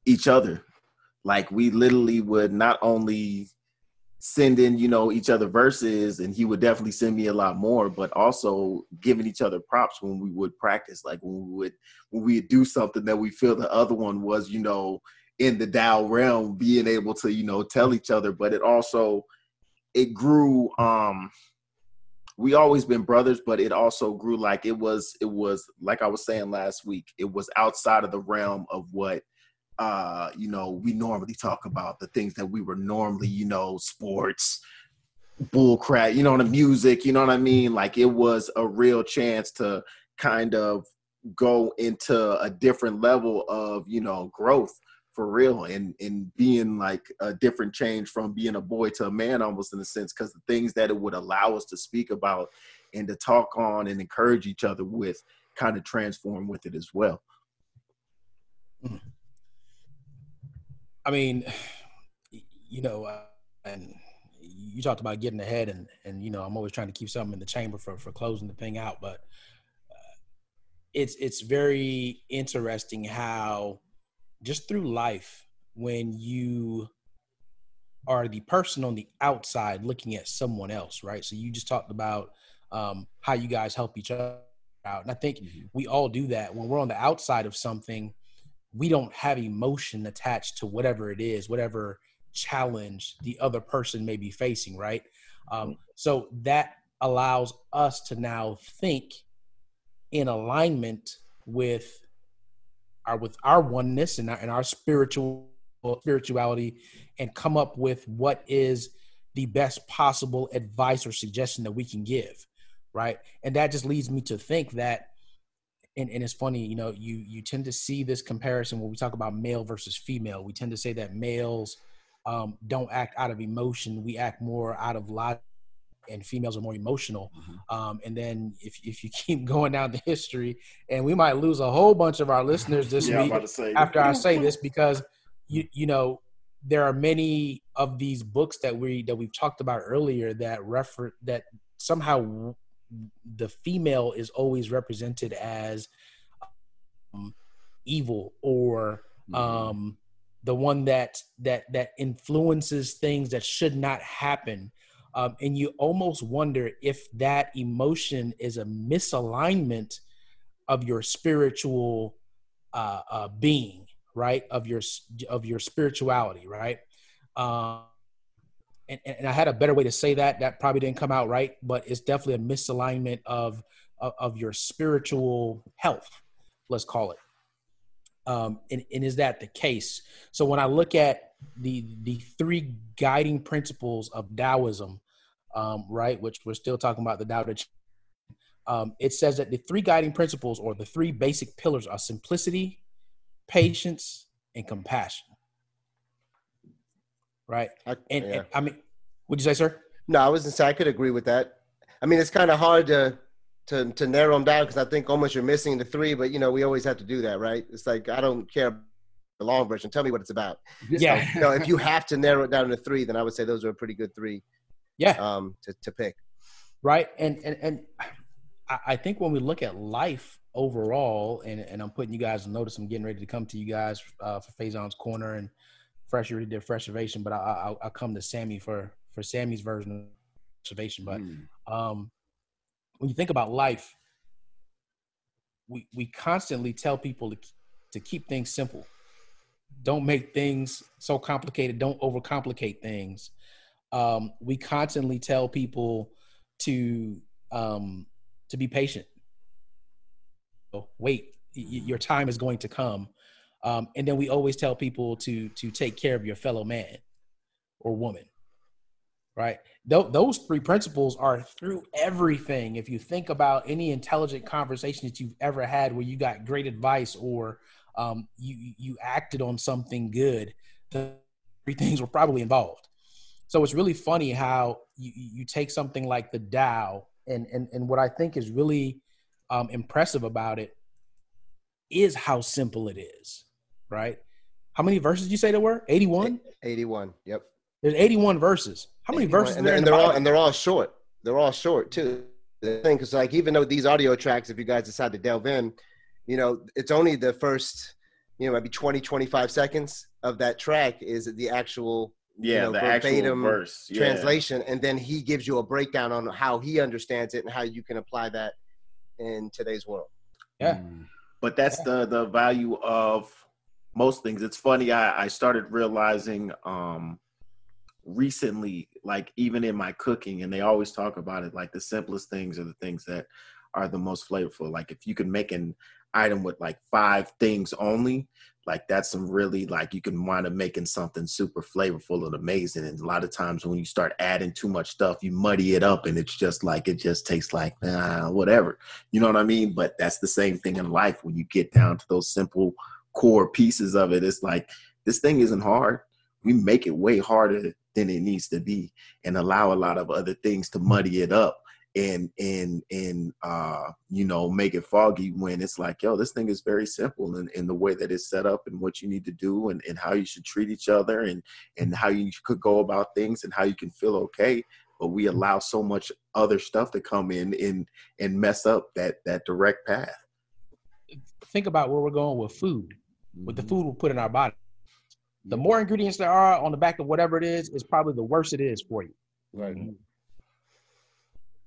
each other. Like we literally would not only send in, you know, each other verses, and he would definitely send me a lot more, but also giving each other props when we would practice, like when we would when we would do something that we feel the other one was, you know, in the Dow realm, being able to, you know, tell each other, but it also it grew um we always been brothers but it also grew like it was it was like i was saying last week it was outside of the realm of what uh you know we normally talk about the things that we were normally you know sports bullcrap, you know, the music, you know what I mean? Like it was a real chance to kind of go into a different level of, you know, growth for real and and being like a different change from being a boy to a man almost in a sense because the things that it would allow us to speak about and to talk on and encourage each other with kind of transform with it as well I mean, you know, uh, and you talked about getting ahead, and and you know, I'm always trying to keep something in the chamber for for closing the thing out, but uh, it's it's very interesting how just through life when you are the person on the outside looking at someone else, right? So you just talked about um, how you guys help each other out, and I think mm-hmm. we all do that when we're on the outside of something we don't have emotion attached to whatever it is, whatever challenge the other person may be facing, right? Um, so that allows us to now think in alignment with our with our oneness and our, and our spiritual spirituality and come up with what is the best possible advice or suggestion that we can give right and that just leads me to think that and, and it's funny, you know, you you tend to see this comparison when we talk about male versus female. We tend to say that males um, don't act out of emotion; we act more out of logic, and females are more emotional. Mm-hmm. Um, and then if if you keep going down the history, and we might lose a whole bunch of our listeners this yeah, week after I say this because you you know there are many of these books that we that we've talked about earlier that refer that somehow the female is always represented as um, evil or mm-hmm. um, the one that that that influences things that should not happen. Um, and you almost wonder if that emotion is a misalignment of your spiritual uh, uh, being right? Of your of your spirituality right? Um, and, and I had a better way to say that. That probably didn't come out right, but it's definitely a misalignment of of, of your spiritual health. Let's call it. Um, and, and is that the case? So when I look at the the three guiding principles of Taoism, um, right, which we're still talking about the Tao Te Ching, um, it says that the three guiding principles or the three basic pillars are simplicity, patience, and compassion right? I, and, yeah. and, I mean, would you say, sir? No, I was gonna say I could agree with that. I mean, it's kind of hard to to to narrow them down because I think almost you're missing the three, but you know, we always have to do that, right? It's like I don't care the long version. Tell me what it's about. Yeah. So, you know, if you have to narrow it down to three, then I would say those are a pretty good three. Yeah. Um, to to pick. Right, and and and I think when we look at life overall, and and I'm putting you guys notice, I'm getting ready to come to you guys uh, for Faison's corner and Fresh already did Freshivation, but I, I will come to Sammy for for Sammy's version of Freshivation. But mm. um, when you think about life, we we constantly tell people to to keep things simple. Don't make things so complicated. Don't overcomplicate things. Um, we constantly tell people to um, to be patient. Wait, your time is going to come. Um, and then we always tell people to to take care of your fellow man or woman, right? Th- those three principles are through everything. If you think about any intelligent conversation that you've ever had where you got great advice or um, you you acted on something good, the three things were probably involved. So it's really funny how you, you take something like the Tao, and and and what I think is really um, impressive about it is how simple it is right? How many verses did you say there were? 81? 81. Yep. There's 81 verses. How many 81. verses and, they're, and the they're all and they're all short. They're all short too. The thing is like even though these audio tracks, if you guys decide to delve in, you know, it's only the first, you know, maybe 20, 25 seconds of that track is the actual yeah, you know, the verbatim verse. Yeah. translation, and then he gives you a breakdown on how he understands it and how you can apply that in today's world. Yeah, mm. but that's yeah. the the value of most things. It's funny. I, I started realizing um, recently, like even in my cooking, and they always talk about it. Like the simplest things are the things that are the most flavorful. Like if you can make an item with like five things only, like that's some really like you can wind up making something super flavorful and amazing. And a lot of times when you start adding too much stuff, you muddy it up and it's just like it just tastes like nah, whatever. You know what I mean? But that's the same thing in life when you get down to those simple core pieces of it. It's like this thing isn't hard. We make it way harder than it needs to be and allow a lot of other things to muddy it up and and and uh you know make it foggy when it's like yo this thing is very simple in, in the way that it's set up and what you need to do and, and how you should treat each other and and how you could go about things and how you can feel okay but we allow so much other stuff to come in and and mess up that that direct path Think about where we're going with food, with the Mhm. food we put in our body. The more ingredients there are on the back of whatever it is, is probably the worse it is for you. Right.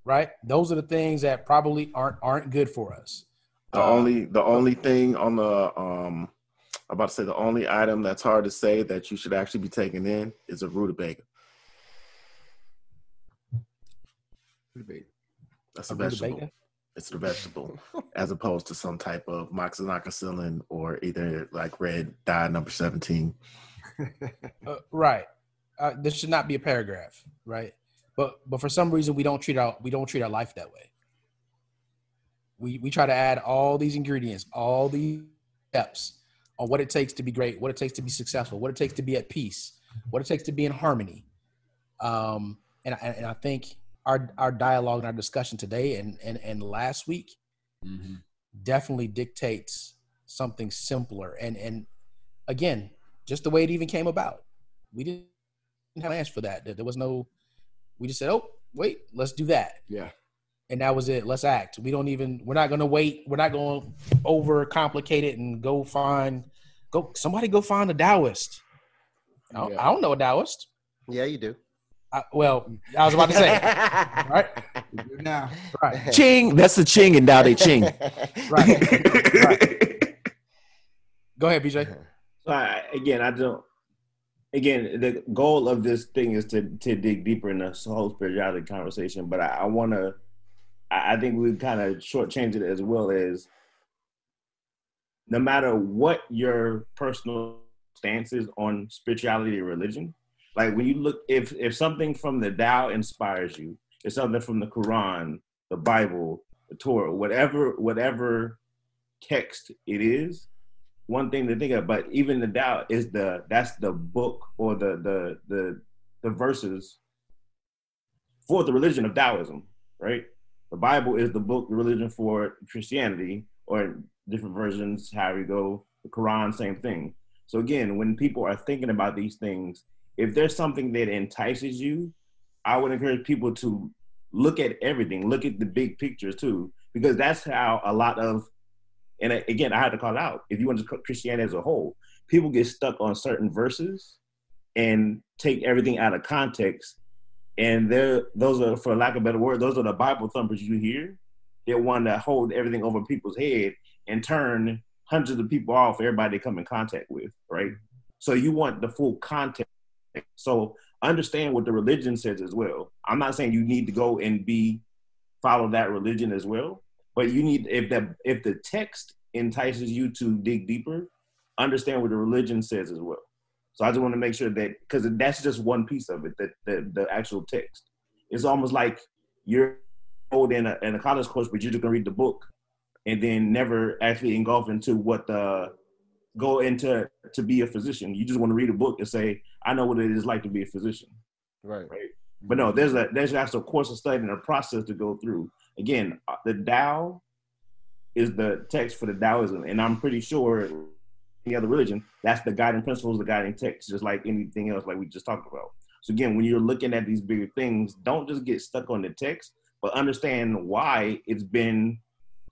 Right? Those are the things that probably aren't aren't good for us. The Uh, only the only thing on the um I'm about to say the only item that's hard to say that you should actually be taking in is a rutabaga. That's a, A vegetable. rutabaga? It's a vegetable, as opposed to some type of moxonacillin or either like red dye number seventeen. Uh, right. Uh, this should not be a paragraph, right? But but for some reason we don't treat our we don't treat our life that way. We we try to add all these ingredients, all these steps on what it takes to be great, what it takes to be successful, what it takes to be at peace, what it takes to be in harmony. Um, and and I think our our dialogue and our discussion today and and and last week mm-hmm. definitely dictates something simpler. And and again just the way it even came about. We didn't have plans for that. There- there was no we just said oh wait let's do that. Yeah. and that was it. Let's act. We don't even we're not going to wait. We're not going to over complicate it and go find go somebody go find a taoist. I don't, Yeah. I don't know a taoist. Yeah, you do. I, well i was about to say right now. right Ching, that's the Ching and Dao De Ching. right go ahead bj So I, again, I don't. Again, the goal of this thing is to to dig deeper in this whole spirituality conversation. But I, I want to. I, I think we kind of shortchange it as well as. No matter what your personal stance is on spirituality or religion, like when you look, if if something from the Tao inspires you, if something from the Quran, the Bible, the Torah, whatever whatever text it is, one thing to think of, but even the Dow is the that's the book or the the the the verses for the religion of Taoism, right? The Bible is the book, the religion for Christianity, or different versions, how you go. The Quran, same thing. So again, when people are thinking about these things, if there's something that entices you, I would encourage people to look at everything, look at the big picture too, because that's how a lot of and again, I had to call out. If you want to Christianity as a whole, people get stuck on certain verses and take everything out of context. And those are, for lack of a better word, those are the Bible thumpers you hear. They want to hold everything over people's head and turn hundreds of people off everybody they come in contact with, right? So you want the full context. So understand what the religion says as well. I'm not saying you need to go and be follow that religion as well, but you need if the if the text entices you to dig deeper, understand what the religion says as well. So I just want to make sure that because that's just one piece of it, that the, the actual text. It's almost like you're enrolled in a in a college course, but you're just gonna read the book and then never actually engulf into what the go into to be a physician. You just want to read a book and say, I know what it is like to be a physician. Right. But no, there's a there's actually a course of study and a process to go through. Again, uh, the Tao is the text for the Taoism, and I'm pretty sure any other religion that's the guiding principles, the guiding text, just like anything else, like we just talked about. So again, when you're looking at these bigger things, don't just get stuck on the text, but understand why it's been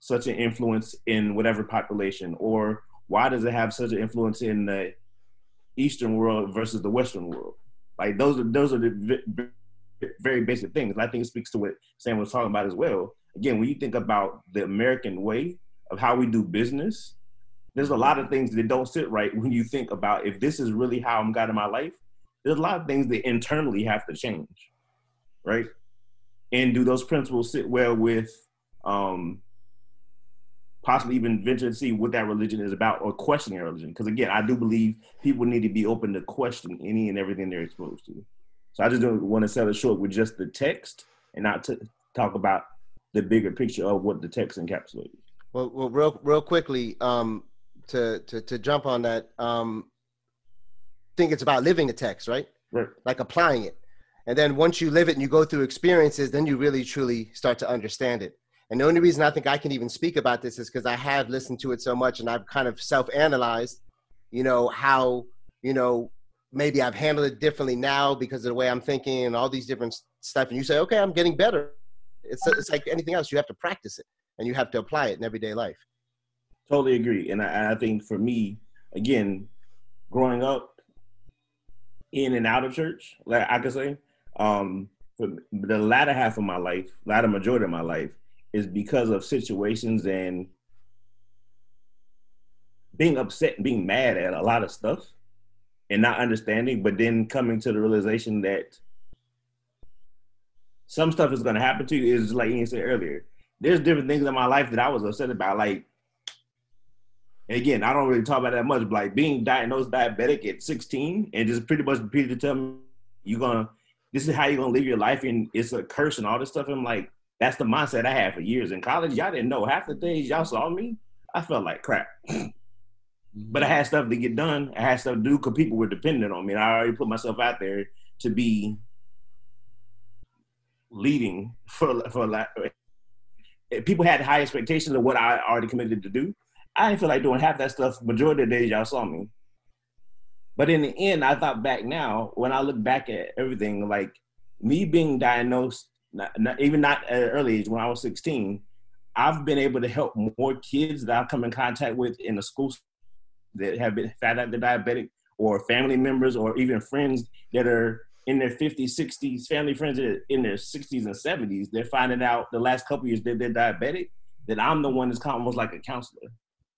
such an influence in whatever population, or why does it have such an influence in the Eastern world versus the Western world. Like those are those are the very basic things. I think it speaks to what Sam was talking about as well. Again, when you think about the American way of how we do business, there's a lot of things that don't sit right when you think about if this is really how I'm guiding my life. There's a lot of things that internally have to change, right? And do those principles sit well with um, possibly even venture to see what that religion is about or questioning religion. Because again, I do believe people need to be open to question any and everything they're exposed to. So I just don't want to sell it short with just the text and not to talk about the bigger picture of what the text encapsulates. Well, well, real, real quickly, um, to, to, to jump on that, um, think it's about living the text, right? Right. Like applying it. And then once you live it and you go through experiences, then you really truly start to understand it. And the only reason I think I can even speak about this is because I have listened to it so much and I've kind of self analyzed, you know, how, you know, maybe I've handled it differently now because of the way I'm thinking and all these different stuff. And you say, okay, I'm getting better. It's, it's like anything else. You have to practice it and you have to apply it in everyday life. Totally agree. And I, I think for me, again, growing up in and out of church, like I could say, um, for the latter half of my life, latter majority of my life, is because of situations and being upset and being mad at a lot of stuff and not understanding, but then coming to the realization that some stuff is going to happen to you is like you said earlier. There's different things in my life that I was upset about. Like, again, I don't really talk about that much, but like being diagnosed diabetic at 16 and just pretty much repeated to tell me, you're going to, this is how you're going to live your life and it's a curse and all this stuff. I'm like, that's the mindset I had for years in college. Y'all didn't know half the things y'all saw me. I felt like crap. but I had stuff to get done. I had stuff to do because people were dependent on me. And I already put myself out there to be leading for for like eh, people had high expectations of what I already committed to do. I didn't feel like doing half that stuff majority of the days y'all saw me. But in the end, I thought back now, when I look back at everything, like me being diagnosed not, not, even not at an early age when I was 16, I've been able to help more kids that I've come in contact with in the school that have been found out they're diabetic or family members or even friends that are in their 50s, 60s, family friends that are in their 60s and 70s. They're finding out the last couple years that they're diabetic, that I'm the one that's almost like a counselor.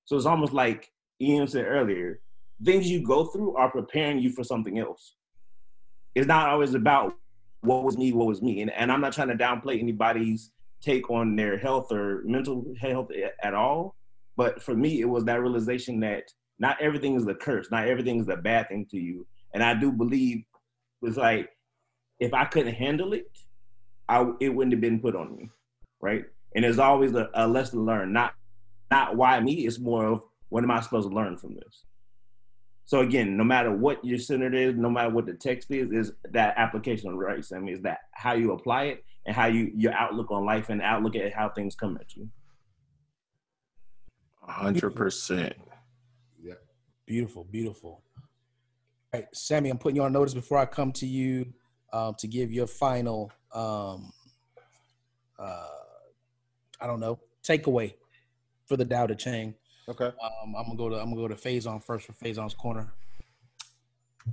So it's almost like Ian said earlier, things you go through are preparing you for something else. It's not always about what was me, what was me. And, and I'm not trying to downplay anybody's take on their health or mental health at all. But for me, it was that realization that not everything is a curse, not everything is a bad thing to you. And I do believe it's like if I couldn't handle it, I it wouldn't have been put on me, right? And there's always a, a lesson learned. Not not why me. It's more of what am I supposed to learn from this? So again, no matter what your center is, no matter what the text is, is that application of rights. I mean, is that how you apply it and how you your outlook on life and outlook at how things come at you. hundred percent. Yeah. Beautiful, beautiful. All right, Sammy, I'm putting you on notice before I come to you um, to give your final, um, uh, I don't know, takeaway for the Tao Te Ching. Okay. Um, I'm gonna go to I'm gonna go to Faison first for Faison's corner.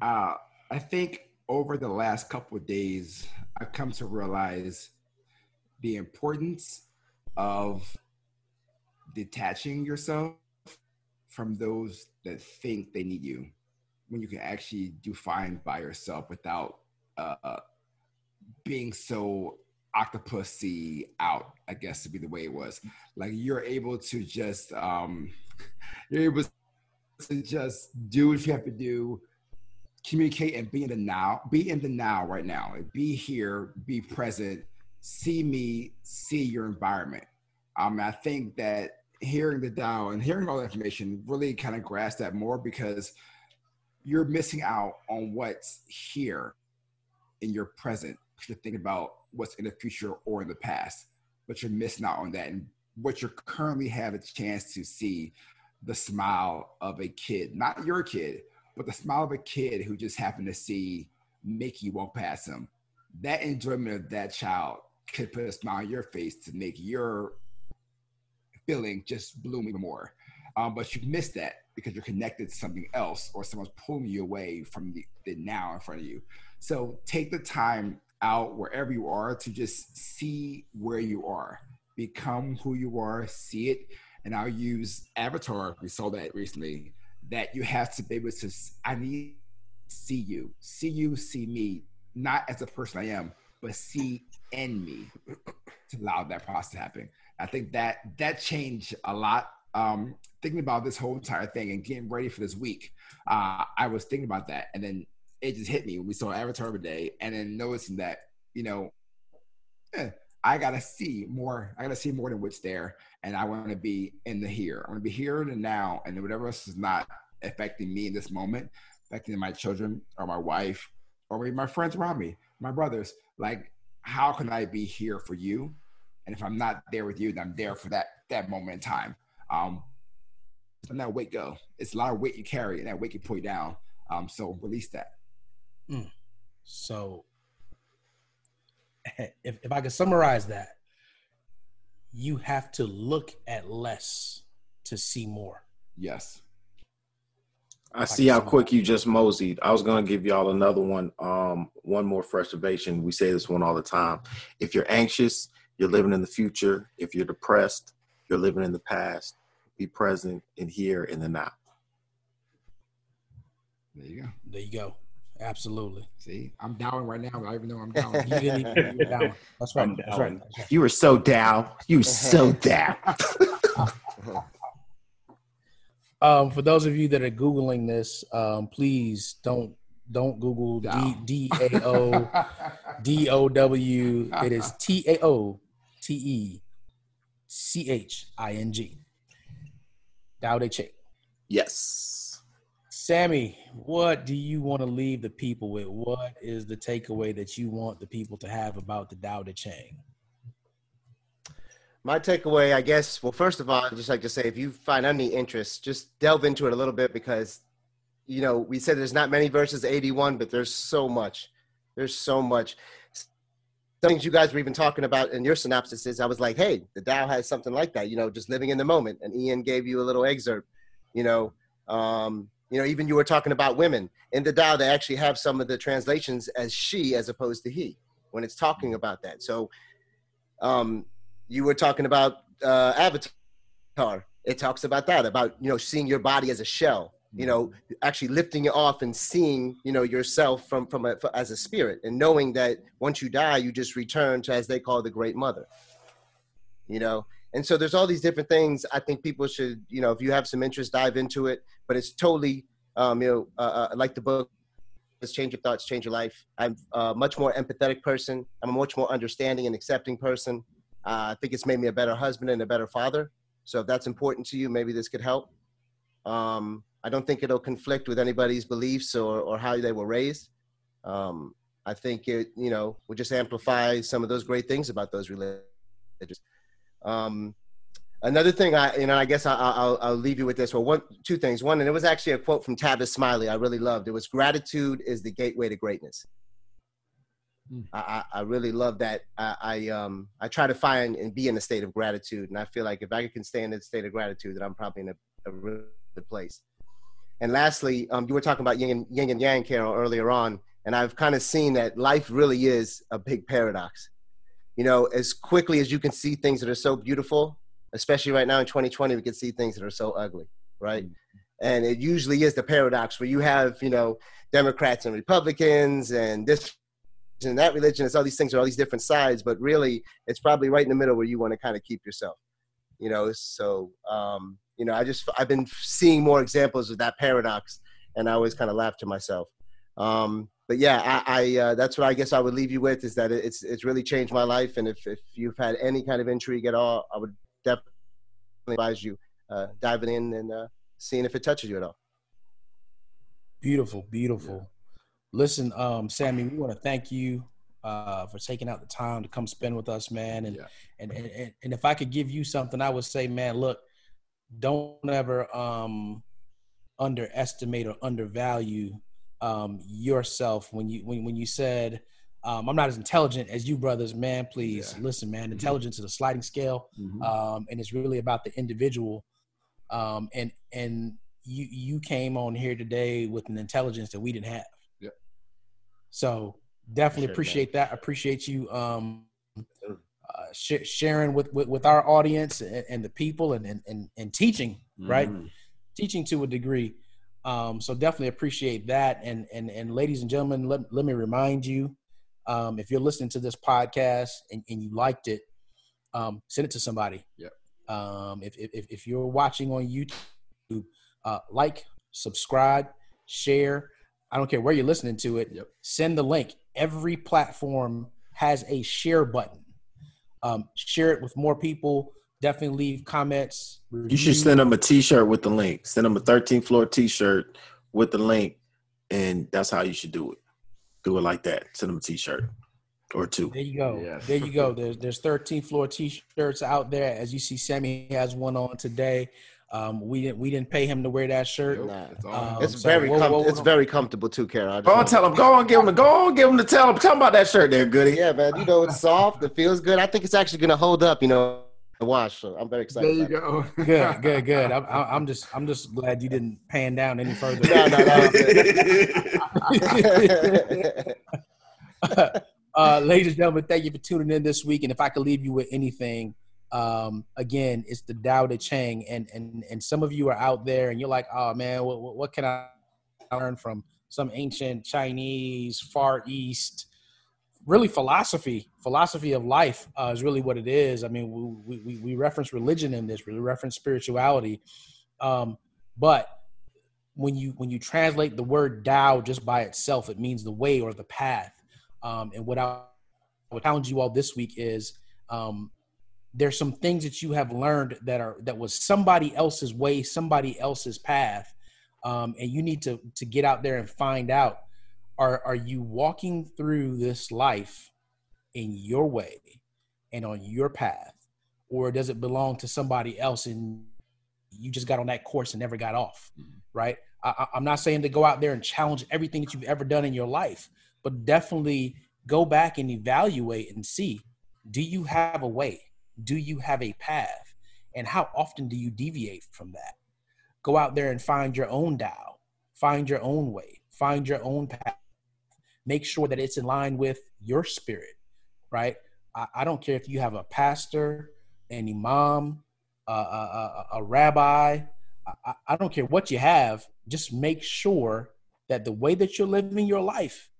Uh, I think over the last couple of days, I've come to realize the importance of detaching yourself from those that think they need you when you can actually do fine by yourself without uh, being so octopusy out, I guess to be the way it was. Like you're able to just um you're able to just do what you have to do, communicate and be in the now, be in the now right now. Be here, be present, see me, see your environment. Um I think that hearing the Tao and hearing all the information really kind of grasp that more because you're missing out on what's here in your present. You're thinking about what's in the future or in the past, but you're missing out on that. And what you're currently have a chance to see the smile of a kid, not your kid, but the smile of a kid who just happened to see Mickey walk past him. That enjoyment of that child could put a smile on your face to make your feeling just bloom even more. Um, but you missed that because you're connected to something else or someone's pulling you away from the, the now in front of you. So take the time out wherever you are to just see where you are, become who you are, see it. And I'll use Avatar. We saw that recently. That you have to be able to. I need see you, see you, see me, not as a person I am, but see in me to allow that process to happen. I think that that changed a lot um, thinking about this whole entire thing and getting ready for this week, uh, I was thinking about that, and then it just hit me when we saw Avatar today, and then noticing that you know, eh, I gotta see more. I gotta see more than what's there, and I want to be in the here. I want to be here and now, and whatever else is not affecting me in this moment, affecting my children or my wife or maybe my friends around me, my brothers. Like, how can I be here for you? And if I'm not there with you, then I'm there for that that moment in time. Um, that weight go. It's a lot of weight you carry, and that weight can pull you down. Um, so release that. Mm. So, if if I could summarize that, you have to look at less to see more. Yes. I see how quick you just moseyed. I was gonna give y'all another one, um, one more frustration. We say this one all the time. If you're anxious, you're living in the future. If you're depressed, you're living in the past. Be present in here in the now. There you go. There you go. Absolutely. See, I'm down right now. I even know I'm down. you didn't even, you're down. That's right. That's right. That's right. You were so down. You were so down. Um, for those of you that are googling this, um, please don't don't Google D D A O D O W. It is T A O T E C H I N G. Tao Te Ching. Yes. Sammy, what do you want to leave the people with? What is the takeaway that you want the people to have about the Tao Te Ching? My takeaway, I guess, well, first of all, I'd just like to say if you find any interest, just delve into it a little bit because, you know, we said there's not many verses 81, but there's so much. There's so much. Things you guys were even talking about in your synopsis is I was like, hey, the Tao has something like that, you know, just living in the moment. And Ian gave you a little excerpt, you know, um, you know, even you were talking about women in the Tao. They actually have some of the translations as she as opposed to he when it's talking about that. So, um, you were talking about uh, Avatar. It talks about that, about you know seeing your body as a shell. You know, actually lifting it off and seeing you know yourself from from a, as a spirit, and knowing that once you die, you just return to as they call the Great Mother. You know, and so there's all these different things. I think people should, you know, if you have some interest, dive into it. But it's totally, um, you know, uh, uh, like the book Let's change your thoughts, change your life. I'm a much more empathetic person. I'm a much more understanding and accepting person. Uh, I think it's made me a better husband and a better father. So if that's important to you, maybe this could help. Um, I don't think it'll conflict with anybody's beliefs or, or how they were raised. Um, I think it, you know, will just amplify some of those great things about those religions. Um, another thing, I, you know, I guess I, will I'll leave you with this. Well, one, two things. One, and it was actually a quote from Tavis Smiley. I really loved. It was "Gratitude is the gateway to greatness." Mm. I, I really love that. I, I um I try to find and be in a state of gratitude, and I feel like if I can stay in a state of gratitude, that I'm probably in a, a really good place. And lastly, um, you were talking about yin and, yin and yang, Carol, earlier on, and I've kind of seen that life really is a big paradox. You know, as quickly as you can see things that are so beautiful, especially right now in 2020, we can see things that are so ugly, right? Mm. And it usually is the paradox where you have, you know, Democrats and Republicans and this and that religion, it's all these things are all these different sides, but really it's probably right in the middle where you want to kind of keep yourself. You know, so um, you know, I just I've been seeing more examples of that paradox, and I always kind of laugh to myself. Um, but yeah, I, I uh, that's what I guess I would leave you with is that it's it's really changed my life, and if if you've had any kind of intrigue at all, I would definitely advise you uh, diving in and uh, seeing if it touches you at all. Beautiful, beautiful. Listen, um, Sammy, we want to thank you uh, for taking out the time to come spend with us, man. And, yeah. and, and and if I could give you something, I would say, man, look, don't ever um, underestimate or undervalue um, yourself when you when when you said. Um, I'm not as intelligent as you brothers, man. Please yeah. listen, man. Mm-hmm. Intelligence mm-hmm. is a sliding scale, mm-hmm. um, and it's really about the individual. Um, and and you you came on here today with an intelligence that we didn't have. So definitely appreciate man. that. Appreciate you um, uh, sh- sharing with, with, with our audience and, and, the people and and, and, teaching mm-hmm. right, teaching to a degree. Um, so definitely appreciate that. And and and ladies and gentlemen, let let me remind you, um, if you're listening to this podcast and, and you liked it, um, send it to somebody. Yeah. Um, if, if if you're watching on YouTube, uh, like, subscribe, share. I don't care where you're listening to it. Yep. Send the link. Every platform has a share button. Um, share it with more people. Definitely leave comments. You should send them a T-shirt with the link. Send them a 13th floor T-shirt with the link, and that's how you should do it. Do it like that. Send them a T-shirt or two. There you go. Yes. There you go. There's there's 13th floor t-shirts out there. As you see, Sammy has one on today. Um, we didn't we didn't pay him to wear that shirt. Nope, Nah. it's Um, It's so very whoa, com- whoa, whoa. it's very comfortable too, Karen. I just Go on, want- tell him. Go on, give him. Go on, give them to tell him. Tell them about that shirt there, Goodie. Yeah, man. You know, it's soft. It feels good. I think it's actually gonna hold up. You know, the wash. So I'm very excited. there you about it. go. Good, good, good. I'm, I'm I'm just I'm just glad you didn't pan down any further. No, no, that was good. uh, ladies and gentlemen, thank you for tuning in this week. And if I could leave you with anything, um, again, it's the Tao Te Ching. And and and some of you are out there, and you're like, oh man, what, what, what can I learn from some ancient Chinese, Far East? Really, philosophy, philosophy of life uh, is really what it is. I mean, we, we we reference religion in this, we reference spirituality, um, but when you when you translate the word Tao just by itself, it means the way or the path. Um, and what I would challenge you all this week is um, there's some things that you have learned that are that was somebody else's way, somebody else's path, um, and you need to to get out there and find out are are you walking through this life in your way and on your path, or does it belong to somebody else and you just got on that course and never got off, mm-hmm. right? I, I'm not saying to go out there and challenge everything that you've ever done in your life, but definitely go back and evaluate and see do you have a way? Do you have a path? And how often do you deviate from that? Go out there and find your own Tao, find your own way, find your own path. Make sure that it's in line with your spirit, right? I, I don't care if you have a pastor, an imam, a, a, a, a rabbi, I- I, I don't care what you have. Just make sure that the way that you're living your life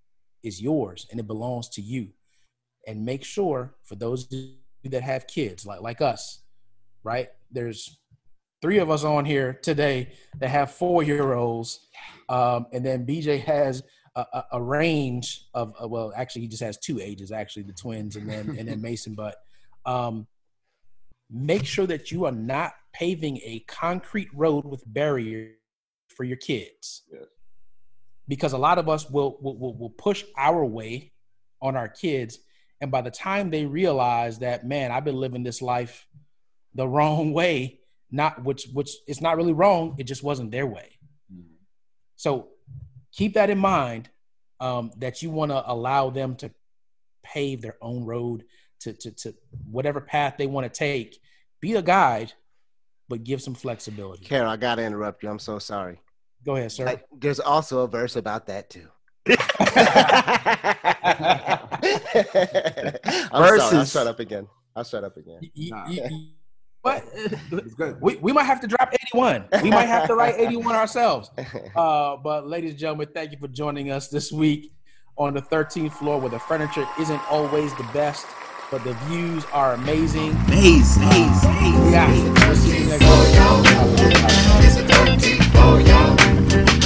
is yours and it belongs to you. And make sure for those that have kids like like us, right? There's three of us on here today that have four year olds, um, and then BJ has a, a, range of uh, well, actually he just has two ages, actually the twins, and then and then Mason. But um, make sure that you are not paving a concrete road with barriers for your kids. Yes. Because a lot of us will, will, will, will push our way on our kids. And by the time they realize that, man, I've been living this life the wrong way, not which, which it's not really wrong, it just wasn't their way. So keep that in mind um, that you want to allow them to pave their own road to, to, to whatever path they want to take. Be a guide, but give some flexibility. Karen, I gotta interrupt you. I'm so sorry. Go ahead, sir. Like, there's also a verse about that too. I'm sorry. I'll shut up again. I'll shut up again. Y- y- Nah. y- y- but we, we might have to drop 81. We might have to write 81 ourselves. Uh, but ladies and gentlemen, thank you for joining us this week on the 13th floor where the furniture isn't always the best, but the views are amazing. Amazing. Uh, yeah. You.